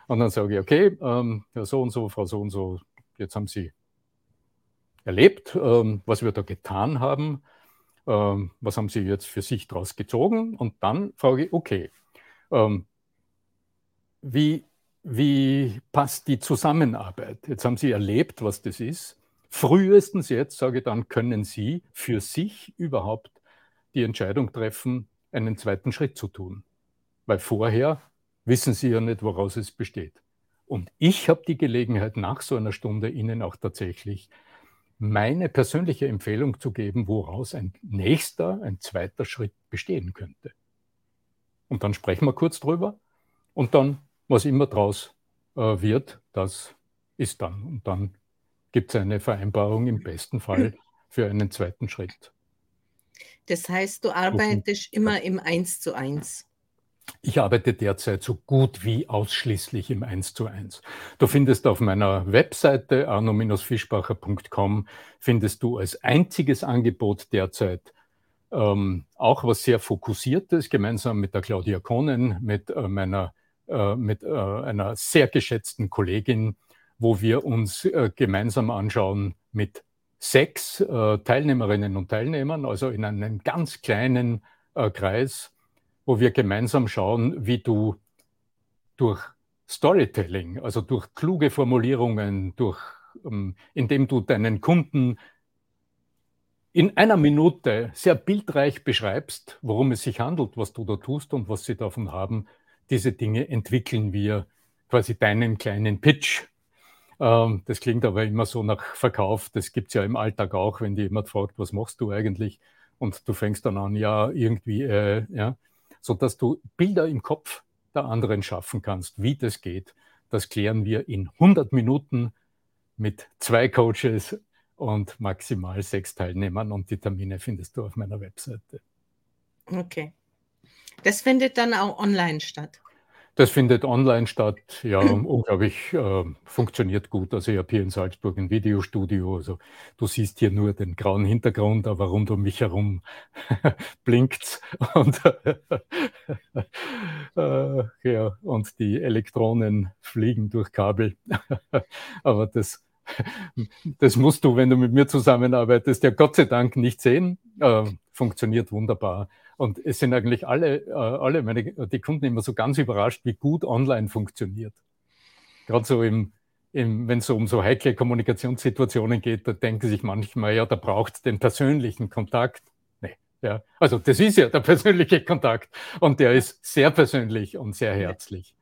und dann sage ich, okay, ähm, so und so, Frau so und so, jetzt haben Sie erlebt, ähm, was wir da getan haben, ähm, was haben Sie jetzt für sich daraus gezogen und dann frage ich, okay, ähm, wie, wie passt die Zusammenarbeit? Jetzt haben Sie erlebt, was das ist. Frühestens jetzt, sage ich dann, können Sie für sich überhaupt die Entscheidung treffen, einen zweiten Schritt zu tun. Weil vorher wissen Sie ja nicht, woraus es besteht. Und ich habe die Gelegenheit, nach so einer Stunde Ihnen auch tatsächlich meine persönliche Empfehlung zu geben, woraus ein nächster, ein zweiter Schritt bestehen könnte. Und dann sprechen wir kurz drüber und dann was immer draus äh, wird, das ist dann. Und dann gibt es eine Vereinbarung im besten Fall für einen zweiten Schritt. Das heißt, du arbeitest immer im Eins zu eins. Ich arbeite derzeit so gut wie ausschließlich im 1 zu 1. Du findest auf meiner Webseite arno-fischbacher.com findest du als einziges Angebot derzeit ähm, auch was sehr Fokussiertes, gemeinsam mit der Claudia Kohnen, mit äh, meiner äh, mit äh, einer sehr geschätzten Kollegin, wo wir uns äh, gemeinsam anschauen mit sechs Teilnehmerinnen und Teilnehmern, also in einem ganz kleinen Kreis, wo wir gemeinsam schauen, wie du durch Storytelling, also durch kluge Formulierungen, durch, ähm, indem du deinen Kunden in einer Minute sehr bildreich beschreibst, worum es sich handelt, was du da tust und was sie davon haben, diese Dinge entwickeln wir quasi deinen kleinen Pitch. Ähm, das klingt aber immer so nach Verkauf. Das gibt es ja im Alltag auch, wenn dir jemand fragt, was machst du eigentlich? Und du fängst dann an, ja, irgendwie, äh, ja, so dass du Bilder im Kopf der anderen schaffen kannst, wie das geht. Das klären wir in 100 Minuten mit zwei Coaches und maximal sechs Teilnehmern und die Termine findest du auf meiner Webseite. Okay. Das findet dann auch online statt. Das findet online statt, ja, unglaublich äh, funktioniert gut. Also ich habe hier in Salzburg ein Videostudio. Also du siehst hier nur den grauen Hintergrund, aber rund um mich herum blinkt und, äh, ja, und die Elektronen fliegen durch Kabel. aber das, das musst du, wenn du mit mir zusammenarbeitest, ja Gott sei Dank nicht sehen. Äh, funktioniert wunderbar. Und es sind eigentlich alle, äh, alle meine, die Kunden immer so ganz überrascht, wie gut online funktioniert. Gerade so im, im wenn es um so heikle Kommunikationssituationen geht, da denken sich manchmal, ja, da braucht es den persönlichen Kontakt. Nee, ja. Also das ist ja der persönliche Kontakt und der ist sehr persönlich und sehr herzlich.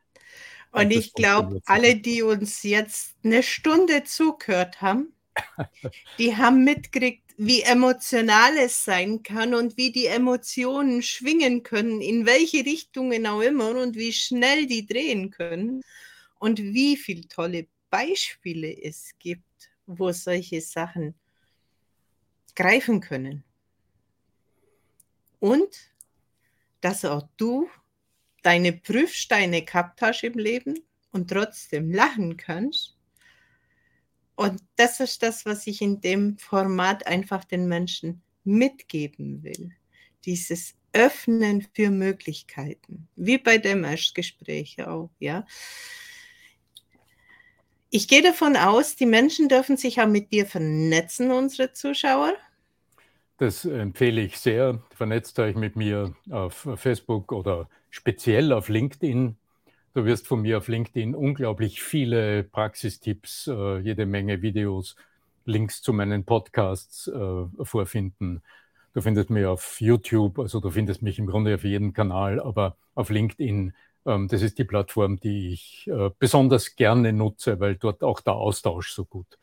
Und ich glaube, alle, die uns jetzt eine Stunde zugehört haben, die haben mitgekriegt, wie emotional es sein kann und wie die Emotionen schwingen können, in welche Richtungen auch immer und wie schnell die drehen können und wie viele tolle Beispiele es gibt, wo solche Sachen greifen können. Und dass auch du deine Prüfsteine gehabt hast im Leben und trotzdem lachen kannst. Und das ist das, was ich in dem Format einfach den Menschen mitgeben will. Dieses Öffnen für Möglichkeiten, wie bei dem Erstgespräch auch, ja. Ich gehe davon aus, die Menschen dürfen sich auch mit dir vernetzen, unsere Zuschauer. Das empfehle ich sehr. Vernetzt euch mit mir auf Facebook oder speziell auf LinkedIn. Du wirst von mir auf LinkedIn unglaublich viele Praxistipps, äh, jede Menge Videos, Links zu meinen Podcasts äh, vorfinden. Du findest mich auf YouTube, also du findest mich im Grunde auf jedem Kanal, aber auf LinkedIn, ähm, das ist die Plattform, die ich äh, besonders gerne nutze, weil dort auch der Austausch so gut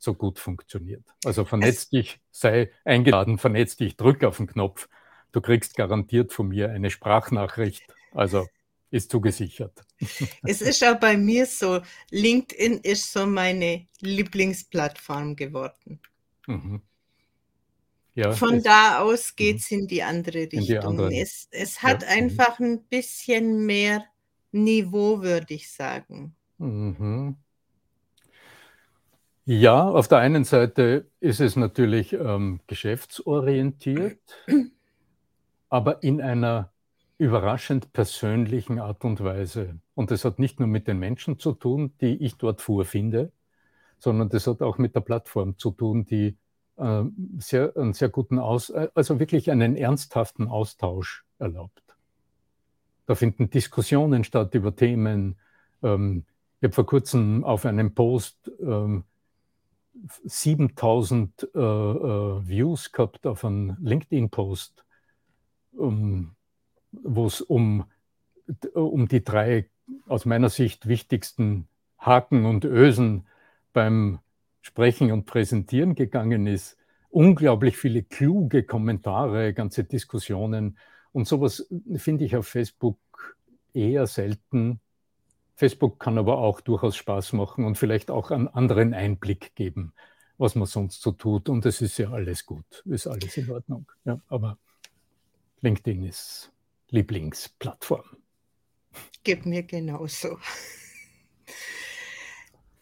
so gut funktioniert. Also vernetz dich, sei eingeladen, vernetz dich, drück auf den Knopf. Du kriegst garantiert von mir eine Sprachnachricht. Also ist zugesichert. Es ist auch bei mir so, LinkedIn ist so meine Lieblingsplattform geworden. Mhm. Ja, Von da aus geht es mhm. in die andere Richtung. Die andere. Es, es hat ja. Mhm. einfach ein bisschen mehr Niveau, würde ich sagen. Mhm. Ja, auf der einen Seite ist es natürlich ähm, geschäftsorientiert, aber in einer überraschend persönlichen Art und Weise. Und das hat nicht nur mit den Menschen zu tun, die ich dort vorfinde, sondern das hat auch mit der Plattform zu tun, die äh, sehr, einen sehr guten Aus, also wirklich einen ernsthaften Austausch erlaubt. Da finden Diskussionen statt über Themen. Ähm, ich habe vor kurzem auf einem Post ähm, 7000 äh, äh, Views gehabt auf einen LinkedIn-Post, um, wo es um, um die drei aus meiner Sicht wichtigsten Haken und Ösen beim Sprechen und Präsentieren gegangen ist. Unglaublich viele kluge Kommentare, ganze Diskussionen. Und sowas finde ich auf Facebook eher selten Facebook kann aber auch durchaus Spaß machen und vielleicht auch einen anderen Einblick geben, was man sonst so tut. Und es ist ja alles gut, ist alles in Ordnung. Ja, aber LinkedIn ist Lieblingsplattform. Geht mir genauso.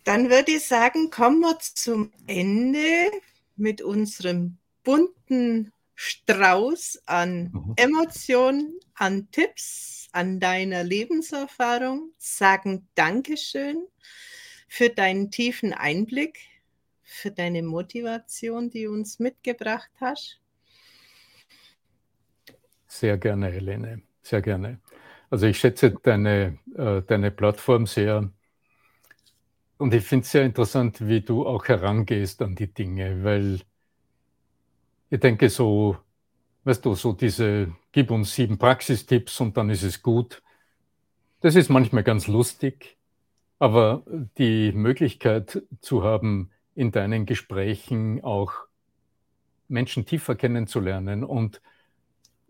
Dann würde ich sagen, kommen wir zum Ende mit unserem bunten Strauß an mhm. Emotionen, an Tipps, an deiner Lebenserfahrung, sagen Dankeschön für deinen tiefen Einblick, für deine Motivation, die du uns mitgebracht hast. Sehr gerne, Helene, sehr gerne. Also ich schätze deine, äh, deine Plattform sehr und ich finde es sehr interessant, wie du auch herangehst an die Dinge, weil ich denke so, weißt du, so diese, gib uns sieben Praxistipps und dann ist es gut. Das ist manchmal ganz lustig, aber die Möglichkeit zu haben, in deinen Gesprächen auch Menschen tiefer kennenzulernen und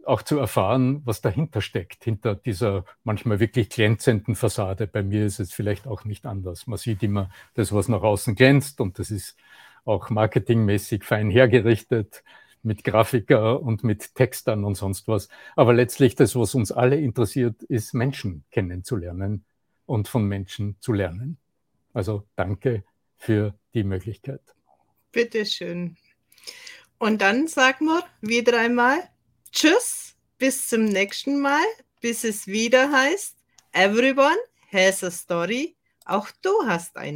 auch zu erfahren, was dahinter steckt, hinter dieser manchmal wirklich glänzenden Fassade. Bei mir ist es vielleicht auch nicht anders. Man sieht immer das, was nach außen glänzt und das ist auch marketingmäßig fein hergerichtet mit Grafiker und mit Textern und sonst was. Aber letztlich das, was uns alle interessiert, ist Menschen kennenzulernen und von Menschen zu lernen. Also danke für die Möglichkeit. Bitteschön. Und dann sagen wir wieder einmal Tschüss, bis zum nächsten Mal, bis es wieder heißt, Everyone has a story. Auch du hast eine.